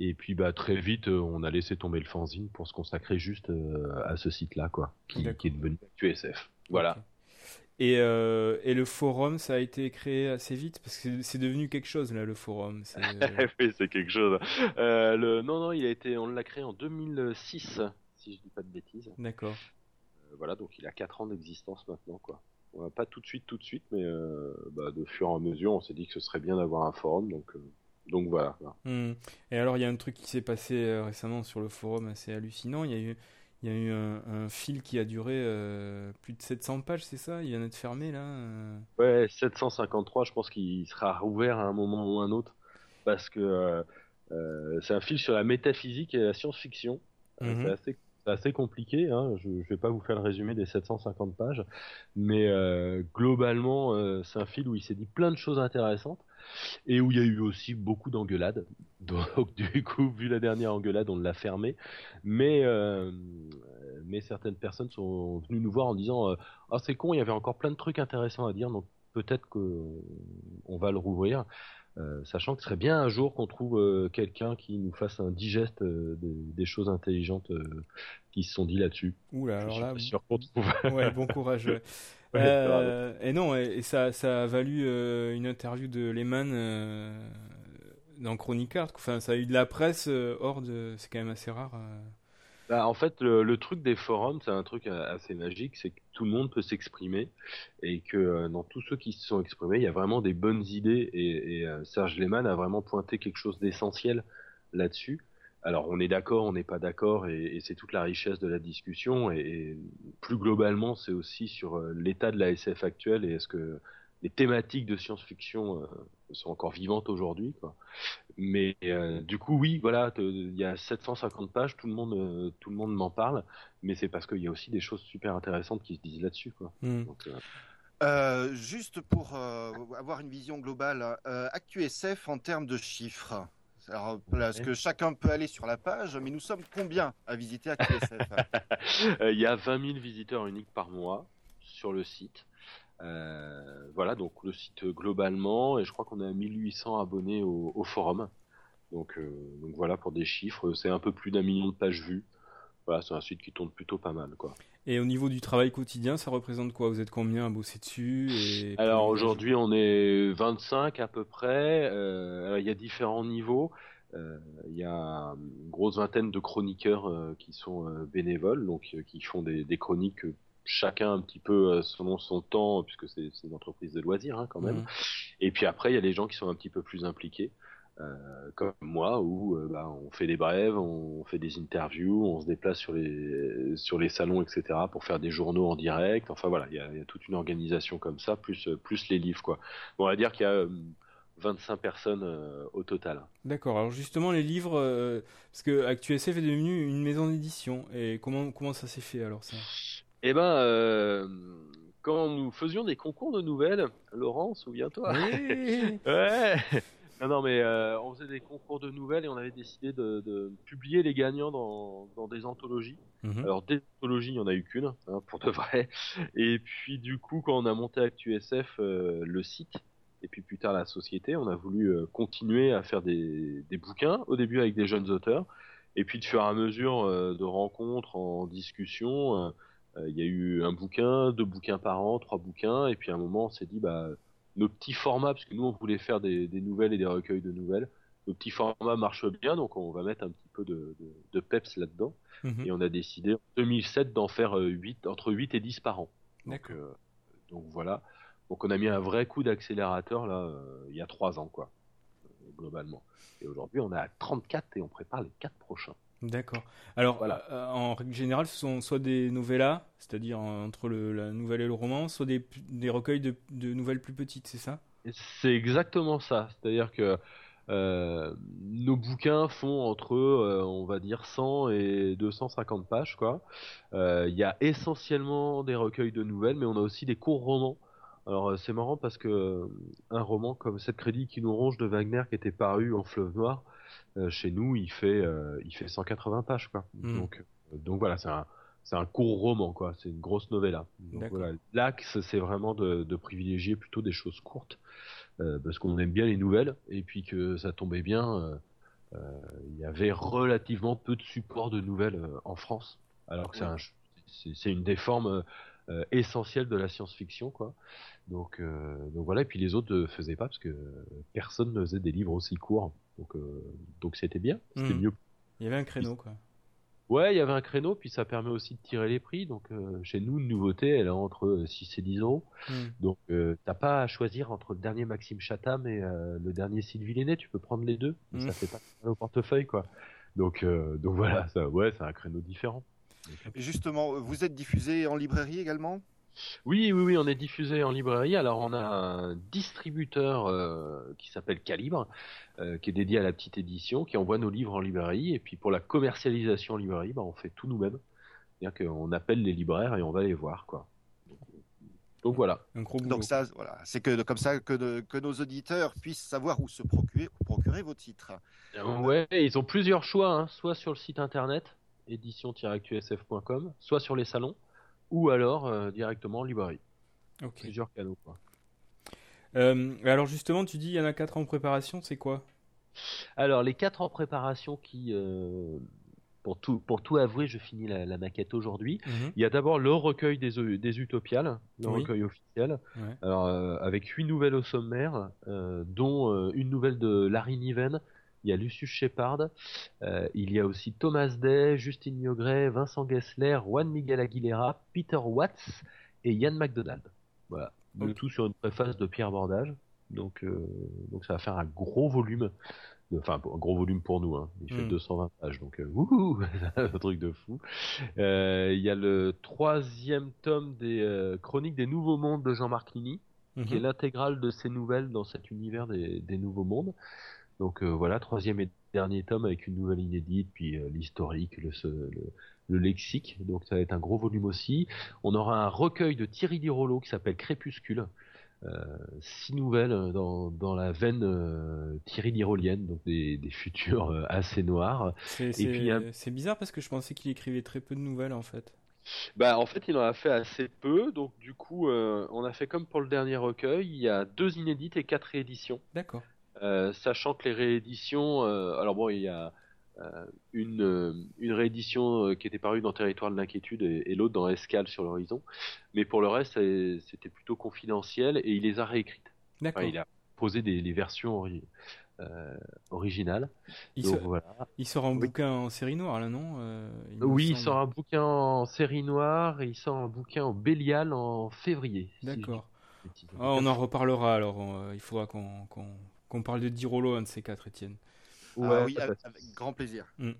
Et puis bah très vite, euh, on a laissé tomber le fanzine pour se consacrer juste euh, à ce site-là, quoi, qui, est devenu QSF. Voilà. Et, euh, et, le forum, ça a été créé assez vite? Parce que c'est devenu quelque chose là, le forum. oui, c'est quelque chose. le... Non, non, il a été, on l'a créé en 2006, si je dis pas de bêtises. D'accord. voilà, donc il a 4 ans d'existence maintenant, quoi. pas tout de suite, tout de suite, mais bah, de fur et à mesure, on s'est dit que ce serait bien d'avoir un forum, donc donc voilà. Hmm. Et alors, il y a un truc qui s'est passé euh, récemment sur le forum assez hallucinant. Il y a eu, Il y a eu un, fil qui a duré plus de 700 pages, c'est ça? Il vient d'être fermé là Ouais, 753, je pense qu'il sera rouvert à un moment ou un autre. Parce que c'est un fil sur la métaphysique et la science-fiction. Mhm. C'est assez c'est assez compliqué, hein. je ne vais pas vous faire le résumé des 750 pages, mais euh, globalement, euh, c'est un fil où il s'est dit plein de choses intéressantes et où il y a eu aussi beaucoup d'engueulades. Donc du coup, vu la dernière engueulade, on l'a fermé, mais euh, mais certaines personnes sont venues nous voir en disant ah c'est con, il y avait encore plein de trucs intéressants à dire, donc peut-être qu'on va le rouvrir. Euh, sachant que ce serait bien un jour qu'on trouve euh, quelqu'un qui nous fasse un digeste euh, des, choses intelligentes qui se sont dit là-dessus. Oula, alors là, sûr qu'on trouve. ouais, bon courage. et non, et, ça, ça a valu une interview de Lehman dans Chronicard. Enfin, ça a eu de la presse hors de. C'est quand même assez rare. Bah, en fait, le, truc des forums, c'est un truc assez magique, c'est que tout le monde peut s'exprimer et que euh, dans tous ceux qui se sont exprimés, il y a vraiment des bonnes idées et, euh, Serge Lehmann a vraiment pointé quelque chose d'essentiel là-dessus. Alors, on est d'accord, on n'est pas d'accord et, c'est toute la richesse de la discussion et, plus globalement, c'est aussi sur euh, l'état de la SF actuelle et est-ce que les thématiques de science-fiction sont encore vivantes aujourd'hui. Mais euh, du coup, oui, voilà, il y a 750 pages, tout le monde, euh, tout le monde m'en parle, mais c'est parce qu'il y a aussi des choses super intéressantes qui se disent là-dessus, quoi. Hmm. Euh, juste pour avoir une vision globale, ActuSF en termes de chiffres. Alors, parce que chacun peut aller sur la page, mais nous sommes combien à visiter ActuSF Il y a 20 000 visiteurs uniques par mois sur le site. Euh, voilà, donc le site globalement, et je crois qu'on a 1800 abonnés au, forum. Donc, euh, donc voilà pour des chiffres, c'est un peu plus d'un million de pages vues. Voilà, c'est un site qui tourne plutôt pas mal, quoi. Et au niveau du travail quotidien, ça représente quoi? Vous êtes combien à bosser dessus Alors aujourd'hui, on est 25 à peu près. Euh, il y a différents niveaux. Il y a une grosse vingtaine de chroniqueurs qui sont bénévoles, donc qui font des, des chroniques chacun un petit peu euh, selon son temps, puisque c'est une entreprise de loisirs hein, quand même. Mhm. Et puis après, il y a les gens qui sont un petit peu plus impliqués, euh, comme moi, où euh, bah, on fait des brèves, on fait des interviews, on se déplace sur les sur les salons, etc. pour faire des journaux en direct. Enfin voilà, il y a, y a, toute une organisation comme ça, plus plus les livres quoi. Bon, on va dire qu'il y a 25 personnes au total. D'accord. Alors justement, les livres, parce que ActuSF est devenu une maison d'édition. Et comment comment ça s'est fait alors ça? Eh ben, euh, quand nous faisions des concours de nouvelles, Laurent, souviens-toi oui Ouais Non, non, mais euh, on faisait des concours de nouvelles et on avait décidé de, publier les gagnants dans, des anthologies. Mhm. Alors, des anthologies, il n'y en a eu qu'une, hein, pour de vrai. Et puis, du coup, quand on a monté ActuSF, euh, le site, et puis plus tard la société, on a voulu continuer à faire des, des, bouquins, au début avec des jeunes auteurs, et puis de fur et à mesure de rencontres en discussion euh, il y a eu un bouquin, deux bouquins par an, trois bouquins, et puis à un moment on s'est dit bah nos petits formats, parce que nous on voulait faire des, nouvelles et des recueils de nouvelles, nos petits formats marchent bien, donc on va mettre un petit peu de, peps là-dedans. Mhm. Et on a décidé en 2007 d'en faire 8, euh, entre 8 et 10 par an. Donc, euh, donc voilà. Donc on a mis un vrai coup d'accélérateur là il y a 3 ans quoi, globalement. Et aujourd'hui on est à 34 et on prépare les 4 prochains. D'accord. Alors, voilà. Euh, en règle générale, ce sont soit des novellas, c'est-à-dire entre le, la nouvelle et le roman, soit des, des recueils de, de, nouvelles plus petites, c'est ça? C'est exactement ça. C'est-à-dire que euh, nos bouquins font entre, euh, on va dire, 100 et 250 pages, quoi. Il y a essentiellement des recueils de nouvelles, mais on a aussi des courts romans. Alors c'est marrant parce que un roman comme Cette crédit qui nous ronge de Wagner qui était paru en Fleuve Noir, chez nous, il fait, euh, il fait 180 pages, quoi. Hmm. Donc, euh, donc voilà, c'est un, c'est un court roman, quoi. C'est une grosse novella. Donc voilà, l'axe, c'est vraiment de, de, privilégier plutôt des choses courtes, parce qu'on aime bien les nouvelles, et puis que ça tombait bien. Il y avait relativement peu de support de nouvelles en France, alors que c'est, c'est, une des formes essentielles de la science-fiction, quoi. Donc, donc voilà, et puis les autres ne faisaient pas parce que personne ne faisait des livres aussi courts. Donc, euh, donc c'était bien, c'était hmm. mieux. Il y avait un créneau, quoi. Ouais, il y avait un créneau, puis ça permet aussi de tirer les prix. Donc, euh, chez nous, une nouveauté, elle est entre 6 et 10 euros. Hmm. Donc, euh, t'as pas à choisir entre le dernier Maxime Chatham et le dernier Sylvie Lenné. Tu peux prendre les deux. Hmm. Ça fait pas mal au portefeuille, quoi. Donc, donc voilà, ça, ouais, c'est un créneau différent. Et justement, vous êtes diffusé en librairie également? Oui, oui, oui, on est diffusé en librairie. Alors, on a un distributeur qui s'appelle Calibre, qui est dédié à la petite édition, qui envoie nos livres en librairie. Et puis, pour la commercialisation en librairie, bah, on fait tout nous-mêmes. C'est-à-dire qu'on appelle les libraires et on va les voir, quoi. Donc voilà. Donc ça, voilà, c'est que comme ça que, que, nos auditeurs puissent savoir où se procurer, procurer vos titres. Euh, ouais, ils ont plusieurs choix, hein. soit sur le site internet édition-actusf.com, soit sur les salons, ou alors euh, directement en librairie. Plusieurs canaux. Quoi. Euh, alors justement, tu dis il y en a quatre en préparation, c'est quoi? Alors les quatre en préparation qui pour tout, pour tout avouer, je finis la, maquette aujourd'hui. Mhm. Il y a d'abord le recueil des, des Utopiales, le recueil officiel, alors, euh, avec huit nouvelles au sommaire, euh, dont euh, une nouvelle de Larry Niven. Il y a Lucius Shepard, il y a aussi Thomas Day, Justine Miogret, Vincent Gessler, Juan Miguel Aguilera, Peter Watts et Ian McDonald. Voilà, le tout sur une préface de Pierre Bordage. Donc, donc ça va faire un gros volume enfin un gros volume pour nous, hein. il fait 220 hmm. pages, donc euh, wouhou, un truc de fou. Euh, il y a le troisième tome des euh, Chroniques des Nouveaux Mondes de Jean-Marc Ligny, qui est mhm. l'intégrale de ses nouvelles dans cet univers des, Nouveaux Mondes. Donc voilà, troisième et dernier tome avec une nouvelle inédite, puis l'historique, le, le, lexique. Donc ça va être un gros volume aussi. On aura un recueil de Thierry Dirolo qui s'appelle Crépuscule, euh, six nouvelles dans, dans la veine euh, Thierry Lirolienne, donc des, des futurs euh, assez noirs. C'est bizarre parce que je pensais qu'il écrivait très peu de nouvelles en fait. Bah en fait il en a fait assez peu, donc du coup on a fait comme pour le dernier recueil, il y a deux inédites et quatre rééditions. D'accord. Sachant que les rééditions, alors bon il y a euh, une, euh, une réédition euh, qui était parue dans Territoire de l'inquiétude et, l'autre dans Escale sur l'horizon. Mais pour le reste, c'était plutôt confidentiel et il les a réécrites. D'accord. il a posé des, versions originales. Il, voilà. il sort un bouquin en série noire là, non Oui, il sort un bouquin en série noire et il sort un bouquin en Bélial en février. D'accord. Ah, on en reparlera alors. il faudra qu'on parle de Dirolo, un de ces quatre, Étienne. Ah oui, avec, grand plaisir. Mm.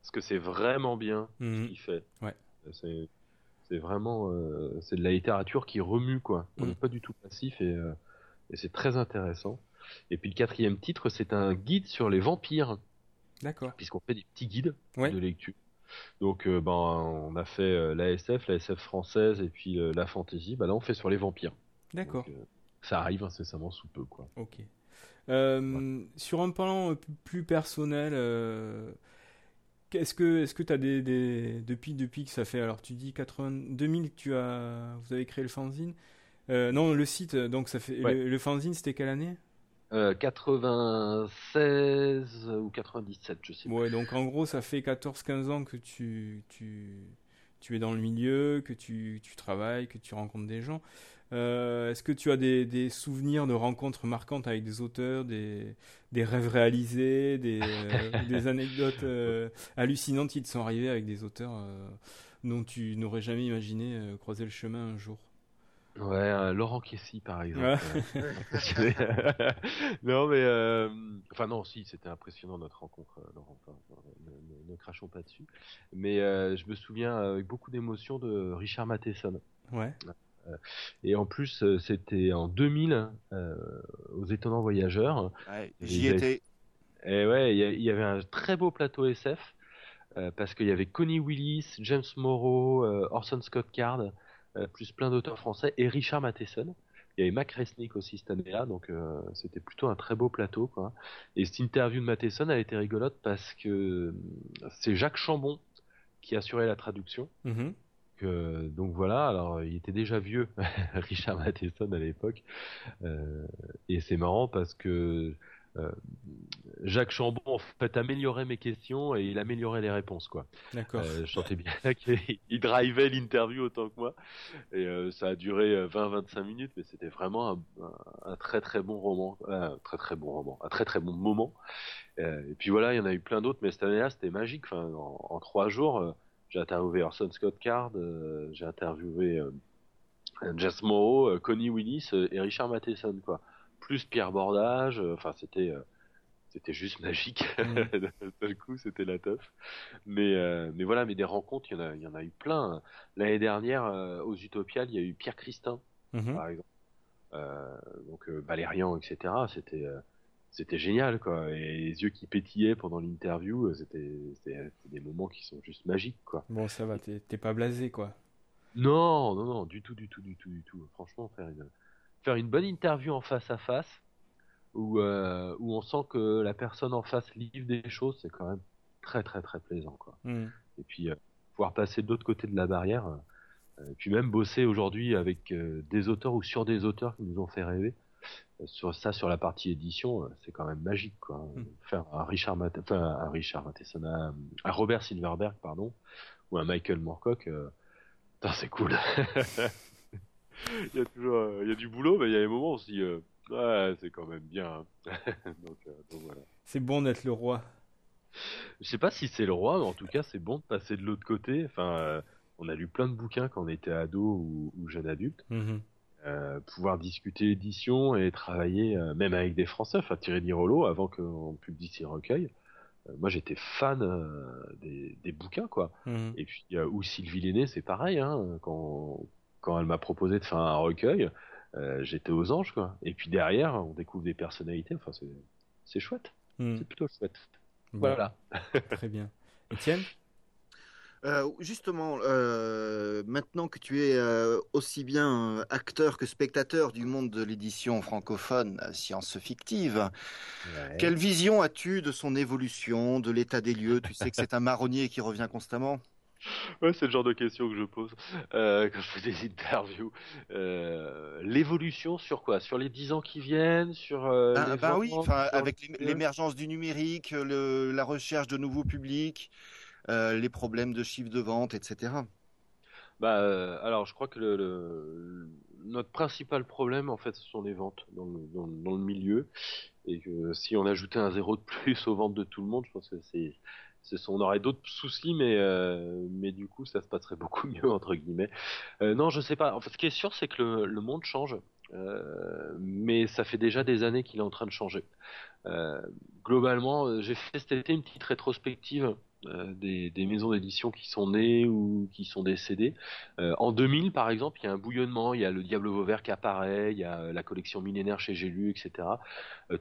Parce que c'est vraiment bien ce mm. qu'il fait. Ouais. C'est vraiment euh, c'est de la littérature qui remue quoi. On n'est mm. pas du tout passif euh, et, c'est très intéressant. Et puis le quatrième titre, c'est un guide sur les vampires. D'accord. Puisqu'on fait des petits guides de lecture. Donc euh, ben on a fait la SF, la SF française et puis la fantasy. Ben, là on fait sur les vampires. D'accord. ça arrive incessamment sous peu quoi. Ok. Euh, sur un plan plus personnel, euh, est-ce que est-ce que tu as des, des, depuis depuis que ça fait alors tu dis 80 2000 tu as vous avez créé le fanzine. Euh, non le site donc ça fait le, fanzine c'était quelle année? 96 ou 97 je sais ouais donc en gros ça fait 14 15 ans que tu tu tu es dans le milieu que tu tu travailles que tu rencontres des gens euh, est-ce que tu as des, souvenirs de rencontres marquantes avec des auteurs, des, rêves réalisés, des, euh, anecdotes euh, hallucinantes qui te sont arrivées avec des auteurs dont tu n'aurais jamais imaginé croiser le chemin un jour? Ouais, Laurent Kessy par exemple. non mais enfin non si c'était impressionnant notre rencontre Laurent, ne, crachons pas dessus. Mais je me souviens avec beaucoup d'émotion de Richard Matheson. Ouais. Et en plus, euh, c'était en 2000 euh, aux Étonnants Voyageurs. J'y étais. Et ouais, il y, avait un très beau plateau SF euh, parce qu'il y avait Connie Willis, James Morrow, Orson Scott Card, plus plein d'auteurs français et Richard Matheson. Il y avait Mac Resnick aussi cette année-là, donc c'était plutôt un très beau plateau. Quoi. Et cette interview de Matheson a été rigolote parce que c'est Jacques Chambon qui assurait la traduction. Mm-hmm donc voilà, alors il était déjà vieux, Richard Matheson à l'époque, euh, et c'est marrant parce que euh, Jacques Chambon en fait améliorait mes questions et il améliorait les réponses quoi. D'accord. Euh, je sentais bien qu'il drivait l'interview autant que moi et ça a duré 20-25 minutes mais c'était vraiment un, très très bon roman, un très très bon roman, un très très bon moment. et puis voilà, il y en a eu plein d'autres mais cette année-là c'était magique. Enfin, en trois jours j'ai interviewé Orson Scott Card, euh, j'ai interviewé euh, Jess Morrow, euh, Connie Willis et Richard Matheson, quoi. Plus Pierre Bordage, enfin c'était c'était juste magique. Mm. D'un seul coup, c'était la teuf. Mais, euh, mais voilà, mais des rencontres, il y en a, il y en a eu plein. L'année dernière, euh, aux Utopiales, il y a eu Pierre Christin, mm-hmm. par exemple. Euh, donc Valérian, etc. C'était, c'était génial, quoi. Et les yeux qui pétillaient pendant l'interview, c'était, des moments qui sont juste magiques, quoi. Bon, ça va, t'es, pas blasé, quoi. Non, non, non, du tout, du tout, du tout, du tout. Franchement, faire une, faire une bonne interview en face à face où, euh, où on sent que la personne en face livre des choses, c'est quand même très très très plaisant. Quoi. Mm. Et puis euh, pouvoir passer de l'autre côté de la barrière, euh, et puis même bosser aujourd'hui avec des auteurs ou sur des auteurs qui nous ont fait rêver. Sur ça, sur la partie édition, c'est quand même magique, quoi. Mm. Faire un Richard, enfin, un Richard Matheson, un, Robert Silverberg, pardon, ou un Michael Moorcock, c'est cool. il y a toujours, il y a du boulot, mais il y a des moments aussi Ouais, c'est quand même bien. Hein. Euh, voilà. C'est bon d'être le roi. Je sais pas si c'est le roi, mais en tout cas, c'est bon de passer de l'autre côté. Enfin, euh, on a lu plein de bouquins quand on était ado ou, jeune adulte. Mhm. Euh, pouvoir discuter édition et travailler même avec des Français, enfin Thierry Rollo avant qu'on publie ses recueils. moi, j'étais fan des, bouquins, quoi. Mhm. Et puis, ou Sylvie Lenné, c'est pareil. Hein, quand, quand elle m'a proposé de faire un recueil, euh, j'étais aux anges, quoi. Et puis derrière, on découvre des personnalités. Enfin, c'est chouette. Hmm. C'est plutôt chouette. Voilà. Très bien. Étienne? Euh, justement, euh, maintenant que tu es aussi bien acteur que spectateur du monde de l'édition francophone science fictive, quelle vision as-tu de son évolution, de l'état des lieux? Tu sais que c'est un marronnier qui revient constamment? Ouais, c'est le genre de questions que je pose euh, quand je fais des interviews. Euh, l'évolution sur quoi? Sur les 10 ans qui viennent Sur euh, ben, ben oui, avec l'émergence du numérique, la recherche de nouveaux publics, les problèmes de chiffre de vente, etc. Bah, alors, je crois que le, notre principal problème, en fait, ce sont les ventes dans le, dans le milieu. Et que si on ajoutait un zéro de plus aux ventes de tout le monde, je pense que c'est on aurait d'autres soucis, mais euh, mais du coup, ça se passerait beaucoup mieux entre guillemets. Euh, non, je sais pas. En fait, ce qui est sûr, c'est que le, monde change, euh, mais ça fait déjà des années qu'il est en train de changer. globalement, j'ai fait cet été une petite rétrospective des, maisons d'édition qui sont nées ou qui sont décédées. en 2000, par exemple, il y a un bouillonnement, il y a le Diable Vauvert qui apparaît, il y a la collection millénaire chez J'ai etc.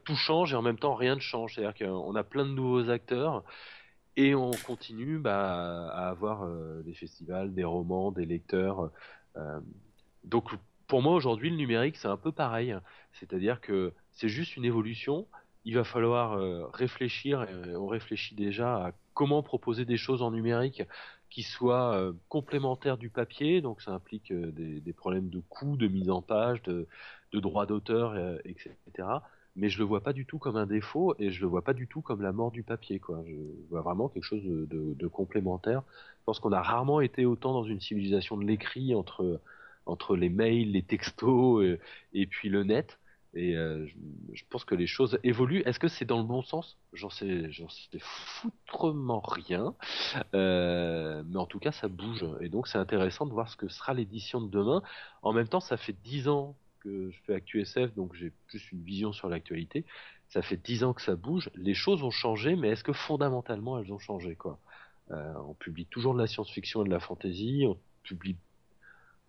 tout change et en même temps rien ne change. C'est-à-dire qu'on a plein de nouveaux acteurs et on continue bah, à avoir euh, des festivals, des romans, des lecteurs. Euh, donc pour moi aujourd'hui le numérique c'est un peu pareil, c'est-à-dire que c'est juste une évolution. Il va falloir euh, réfléchir, et on réfléchit déjà à comment proposer des choses en numérique qui soient complémentaires du papier, donc ça implique des, des, problèmes de coûts, de mise en page, de, de droits d'auteur, etc mais je le vois pas du tout comme un défaut et je le vois pas du tout comme la mort du papier quoi. Je vois vraiment quelque chose de, complémentaire. Je pense qu'on a rarement été autant dans une civilisation de l'écrit entre entre les mails, les textos et, puis le net. Et euh, je, pense que les choses évoluent. Est-ce que c'est dans le bon sens? J'en sais, j'en sais foutrement rien. Euh, mais en tout cas, ça bouge. Et donc, c'est intéressant de voir ce que sera l'édition de demain. En même temps, ça fait dix ans je fais ActuSF, donc j'ai plus une vision sur l'actualité. Ça fait dix ans que ça bouge. Les choses ont changé, mais est-ce que fondamentalement elles ont changé quoi? Euh, On publie toujours de la science-fiction et de la fantasy. On publie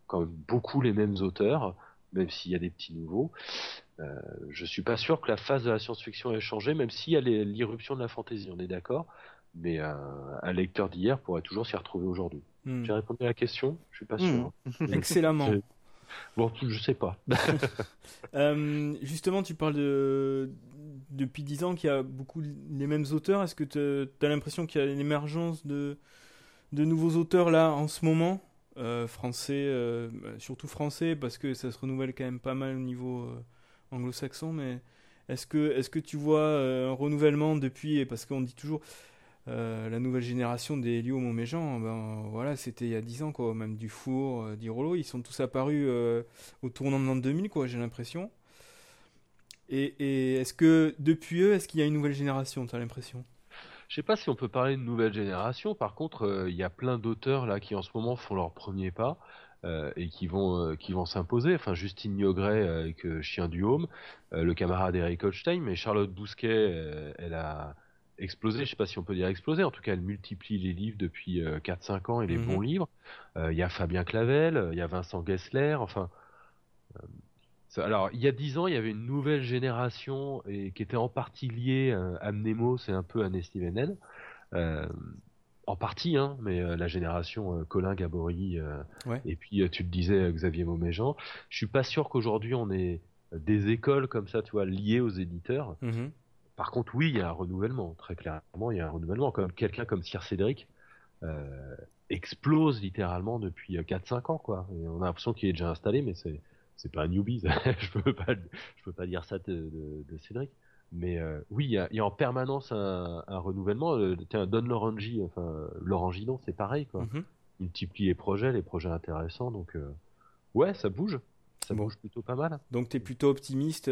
quand même beaucoup les mêmes auteurs, même s'il y a des petits nouveaux. Euh, je suis pas sûr que la phase de la science-fiction ait changé, même s'il y a l'irruption de la fantasy, on est d'accord. Mais euh, un lecteur d'hier pourrait toujours s'y retrouver aujourd'hui. Hmm. J'ai répondu à la question, je suis pas sûr. Hmm. Excellemment. Bon, je sais pas. Euh, justement, tu parles de depuis 10 ans qu'il y a beaucoup les mêmes auteurs. Est-ce que tu as l'impression qu'il y a une émergence de, de nouveaux auteurs là en ce moment? Euh, Français, euh, surtout français, parce que ça se renouvelle quand même pas mal au niveau anglo-saxon. Mais est-ce que, est que tu vois un renouvellement depuis Parce qu'on dit toujours euh, la nouvelle génération des Helio Montméjean, ben voilà, c'était il y a 10 ans quoi, même Dufour, euh, Dirolo, ils sont tous apparus euh, au tournant de l'an 2000 quoi, j'ai l'impression. Et, est-ce que depuis eux, est-ce qu'il y a une nouvelle génération, tu as l'impression? Je sais pas si on peut parler de nouvelle génération. Par contre, il y a plein d'auteurs là qui en ce moment font leur premier pas. Et qui vont qui vont s'imposer. Enfin, Justine Niogret avec Chien du Home, le camarade Eric Holstein, mais Charlotte Bousquet, elle a explosé, je sais pas si on peut dire explosé, en tout cas elle multiplie les livres depuis 4-5 ans et les mhm. bons livres. Il y a Fabien Clavel, il y a Vincent Gessler, enfin alors, il y a dix ans, il y avait une nouvelle génération et qui était en partie liée euh, à Mnemo, c'est un peu à Steven euh, en partie, hein, mais euh, la génération Colin Gabory et puis tu te disais Xavier Mauméjean. Je suis pas sûr qu'aujourd'hui on ait des écoles comme ça, tu vois, liées aux éditeurs. Mm-hmm. Par contre, oui, il y a un renouvellement, très clairement, il y a un renouvellement. Comme quelqu'un comme Sir Cédric explose littéralement depuis 4-5 ans, quoi. on a l'impression qu'il est déjà installé, mais c'est c'est pas un newbie, je peux pas, je peux pas dire ça de, de, Cédric. Mais euh, oui, il y a, y a, en permanence un, un renouvellement. Euh, tiens, Don Lorangi, enfin Lorangidon, c'est pareil quoi. Mm Multiplie les projets, les projets intéressants. Donc euh, ouais, ça bouge, ça bouge plutôt pas mal. Donc tu es plutôt optimiste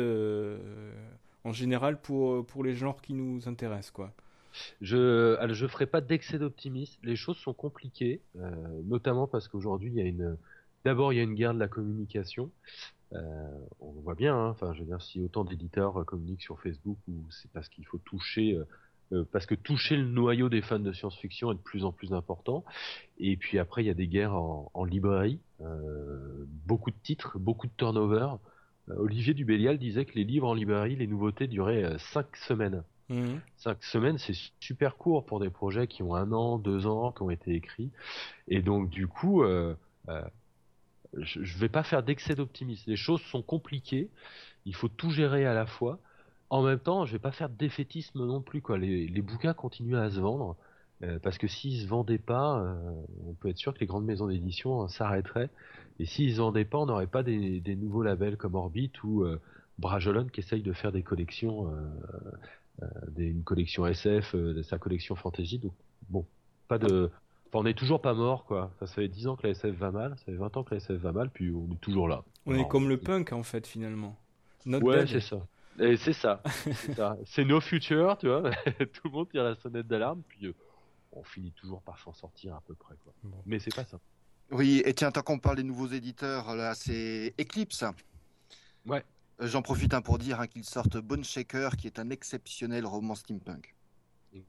en général pour pour les genres qui nous intéressent quoi. Je alors, je ferai pas d'excès d'optimisme. Les choses sont compliquées, notamment parce qu'aujourd'hui il y a une D'abord, il y a une guerre de la communication. Euh, on voit bien, hein, enfin, je veux dire, si autant d'éditeurs euh, communiquent sur Facebook, c'est parce qu'il faut toucher, euh, parce que toucher le noyau des fans de science-fiction est de plus en plus important. Et puis après, il y a des guerres en, librairie, beaucoup de titres, beaucoup de turnover. Olivier Dubélial disait que les livres en librairie, les nouveautés duraient 5 semaines. Mmh. Cinq semaines, c'est super court pour des projets qui ont un an, deux ans, qui ont été écrits. Et donc, du coup, je ne vais pas faire d'excès d'optimisme. Les choses sont compliquées. Il faut tout gérer à la fois. En même temps, je vais pas faire de défaitisme non plus. Quoi. Les, bouquins continuent à se vendre. Euh, parce que s'ils se vendaient pas, euh, on peut être sûr que les grandes maisons d'édition hein, s'arrêteraient. Et s'ils se vendaient pas, on n'aurait pas des, nouveaux labels comme Orbit ou euh, Brajolon qui essaye de faire des collections, des, une collection SF, sa collection fantasy. Donc bon, pas de, on est toujours pas mort, quoi. Ça, fait 10 ans que la SF va mal, ça fait 20 ans que la SF va mal, puis on est toujours là. On est comme le punk, en fait, finalement. ouais, c'est ça. Et c'est ça. c'est no future, tu vois. Tout le monde tire la sonnette d'alarme, puis euh, on finit toujours par s'en sortir à peu près, quoi. Mais c'est pas ça. Oui, et tiens, tant qu'on parle des nouveaux éditeurs, là, c'est Eclipse. Ouais. Euh, j'en profite hein, pour dire hein, qu'ils sortent Bone Shaker, qui est un exceptionnel roman steampunk.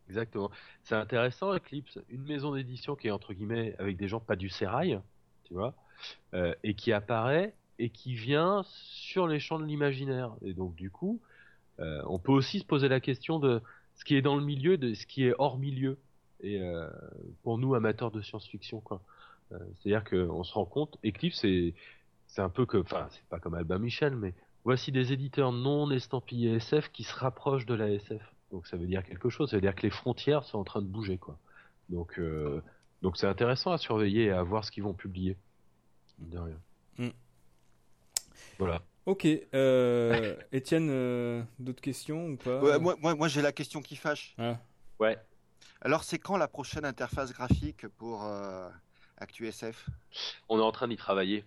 Exactement. C'est intéressant, Eclipse, une maison d'édition qui est entre guillemets avec des gens pas du sérail, tu vois, euh, et qui apparaît et qui vient sur les champs de l'imaginaire. Et donc du coup, euh, on peut aussi se poser la question de ce qui est dans le milieu, de ce qui est hors milieu. Et euh, pour nous amateurs de science-fiction, quoi. C'est-à-dire qu'on se rend compte, Eclipse, c'est c'est un peu que, enfin, c'est pas comme Albin Michel, mais voici des éditeurs non estampillés SF qui se rapprochent de la SF. Donc ça veut dire quelque chose. Ça veut dire que les frontières sont en train de bouger, quoi. Donc euh, donc c'est intéressant à surveiller et à voir ce qu'ils vont publier. De rien. Mm. Voilà. Ok. Euh, Étienne, euh, d'autres questions ou pas Moi, moi, moi j'ai la question qui fâche. Ah. Ouais. Alors c'est quand la prochaine interface graphique pour ActuSF? On est en train d'y travailler.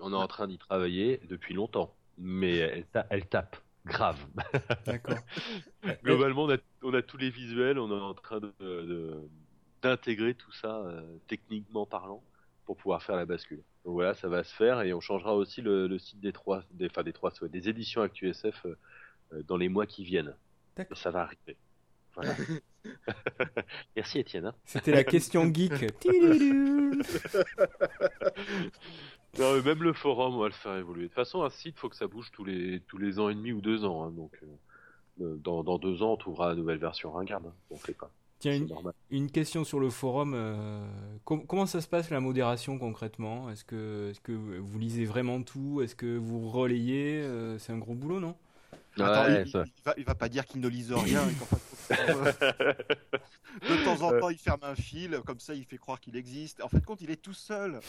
On est en train d'y travailler depuis longtemps, mais elle, elle tape grave. D'accord. Globalement, on a, tous les visuels, on est en train d'intégrer tout ça euh, techniquement parlant pour pouvoir faire la bascule. Donc voilà, ça va se faire et on changera aussi le, site des trois, des, enfin des trois, des éditions ActuSF euh, euh, dans les mois qui viennent. Ça va arriver. Voilà. Merci Étienne. Hein. C'était la question geek. Non, même le forum, on va le faire évoluer. De toute façon, un site, faut que ça bouge tous les tous les ans et demi ou deux ans. Hein, donc, euh, euh, dans, dans, deux ans, on trouvera la nouvelle version ringarde. Hein, on fait pas. Tiens, une, une, question sur le forum. Euh, comment ça se passe la modération concrètement? Est-ce que, est -ce que vous lisez vraiment tout? Est-ce que vous relayez? C'est un gros boulot, non? Attends, il, va, va, pas dire qu'il ne lise rien. de temps en temps, il ferme un fil, comme ça, il fait croire qu'il existe. En fait, compte, il est tout seul.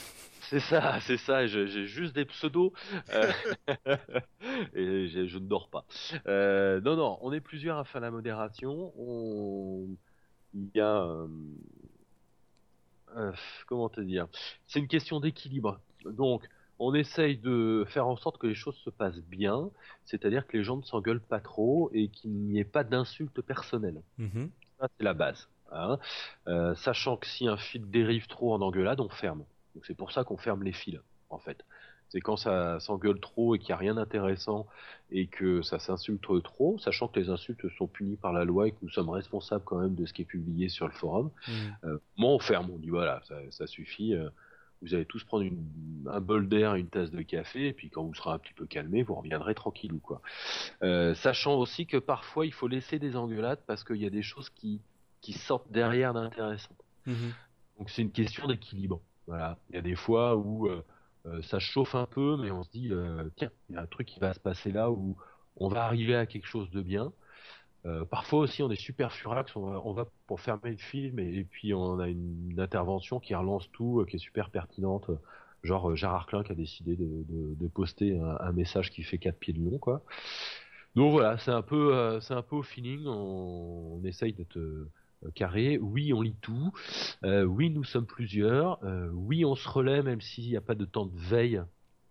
C'est ça, c'est ça. J'ai juste des pseudos euh, et je ne dors pas. Euh, non, non, on est plusieurs à faire la modération. On... Il y a euh, comment te dire? C'est une question d'équilibre. Donc, on essaye de faire en sorte que les choses se passent bien, c'est-à-dire que les gens ne s'engueulent pas trop et qu'il n'y ait pas d'insultes personnelles. Mhm. Ça, c'est la base. Hein. Euh, sachant que si un fil dérive trop en engueulade, on ferme. Donc c'est pour ça qu'on ferme les fils. en fait. C'est quand ça s'engueule trop et qu'il n'y a rien d'intéressant et que ça s'insulte trop, sachant que les insultes sont punies par la loi et que nous sommes responsables quand même de ce qui est publié sur le forum. Mmh. Euh, moi, on ferme, on dit voilà, ça, suffit. Euh, vous allez tous prendre un bol d'air, une tasse de café, et puis quand vous serez un petit peu calmé, vous reviendrez tranquillou quoi. Euh, sachant aussi que parfois il faut laisser des engueulades parce qu'il y a des choses qui, qui sortent derrière d'intéressant. Mmh. Donc c'est une question d'équilibre. Voilà, il y a des fois où euh, ça chauffe un peu, mais on se dit, euh, tiens, il y a un truc qui va se passer là où on va arriver à quelque chose de bien. Euh, parfois aussi, on est super furax, on va, pour fermer le film et, puis on a une, intervention qui relance tout, qui est super pertinente. Genre Gérard Klein qui a décidé de, poster un, message qui fait 4 pieds de long, quoi. Donc voilà, c'est un peu, c'est un peu au feeling. On, on essaye d'être euh, carré. Oui, on lit tout. Euh, oui, nous sommes plusieurs. Euh, oui, on se relaie même s'il n'y a pas de temps de veille.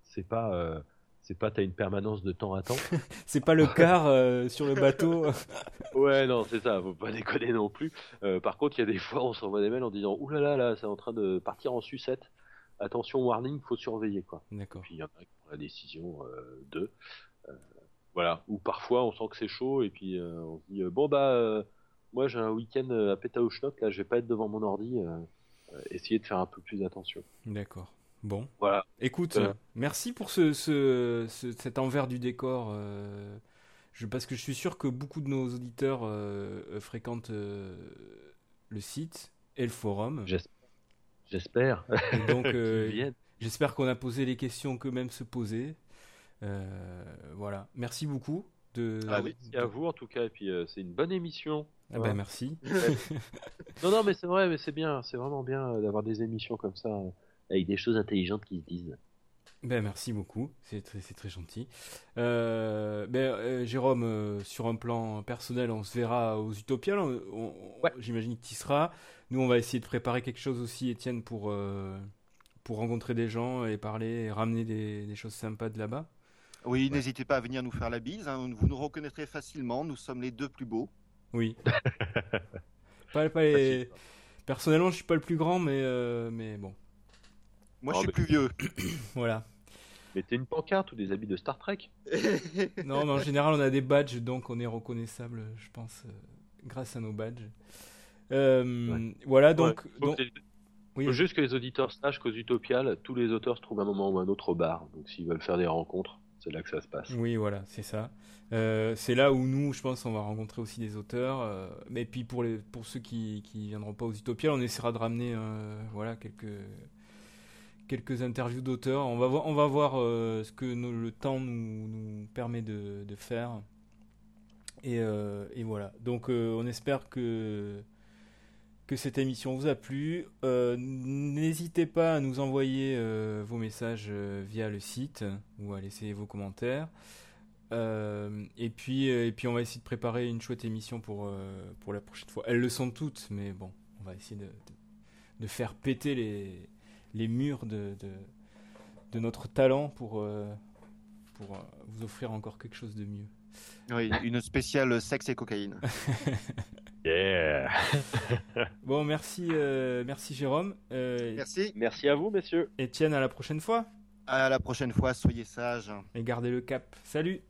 C'est pas c'est pas t'as une permanence de temps à temps. c'est pas le quart sur le bateau. ouais, non, c'est ça, faut pas déconner non plus. par contre, il y a des fois, on s'envoie des mails en disant Ouh là là, là c'est en train de partir en sucette. Attention, warning, faut surveiller quoi. D'accord. Puis il y en a qui prennent la décision de. voilà. Ou parfois, on sent que c'est chaud et puis on se dit Bon bah moi j'ai un week-end euh, à Pétaouchnok, là je vais pas être devant mon ordi, euh, euh, essayer de faire un peu plus attention. D'accord. Bon. Voilà. Écoute, merci pour ce, ce, cet envers du décor. je, parce que je suis sûr que beaucoup de nos auditeurs fréquentent le site et le forum. J'espère. donc, j'espère qu'on a posé les questions qu'eux-mêmes se posaient. voilà. Merci beaucoup. De, ah oui, à vous en tout cas. Et puis c'est une bonne émission. Ah ben merci. non, non, mais c'est vrai, mais c'est bien, c'est vraiment bien euh, d'avoir des émissions comme ça, euh, avec des choses intelligentes qui se disent. Ben merci beaucoup, c'est très, très gentil. Euh, ben, Jérôme, sur un plan personnel, on se verra aux Utopias. J'imagine que tu y seras. Nous, on va essayer de préparer quelque chose aussi, Étienne, pour, pour rencontrer des gens et parler et ramener des, des choses sympas de là-bas. Oui, n'hésitez pas à venir nous faire la bise. Hein. Vous nous reconnaîtrez facilement. Nous sommes les deux plus beaux. Oui. pas, pas les... Personnellement, je suis pas le plus grand, mais, euh, mais bon. Moi, je suis plus vieux. voilà. Mettez une pancarte ou des habits de Star Trek? non, mais en général, on a des badges, donc on est reconnaissable, je pense, euh, grâce à nos badges. Euh, voilà, donc. Il faut juste que les auditeurs sachent qu'aux Utopiales, tous les auteurs se trouvent à un moment ou un autre au bar. Donc s'ils veulent faire des rencontres, c'est là que ça se passe. Oui, voilà, c'est ça. Euh, c'est là où nous, je pense, on va rencontrer aussi des auteurs. Euh, mais puis pour, les, pour ceux qui ne viendront pas aux Utopias, on essaiera de ramener euh, voilà, quelques, quelques interviews d'auteurs. On va voir, on va voir ce que le temps nous, permet de, faire. Et, et, voilà. Donc on espère que que cette émission vous a plu. Euh, n'hésitez pas à nous envoyer euh, vos messages euh, via le site ou à laisser vos commentaires. et, puis, et puis on va essayer de préparer une chouette émission pour, pour la prochaine fois. Elles le sont toutes, mais bon, on va essayer de, de, faire péter les, les murs de, de, de notre talent pour, pour vous offrir encore quelque chose de mieux. Oui, une spéciale sexe et cocaïne. Yeah. bon, merci, euh, merci Jérôme. Euh, merci. Merci à vous, messieurs. Etienne, à la prochaine fois. À la prochaine fois, soyez sages. Et gardez le cap. Salut.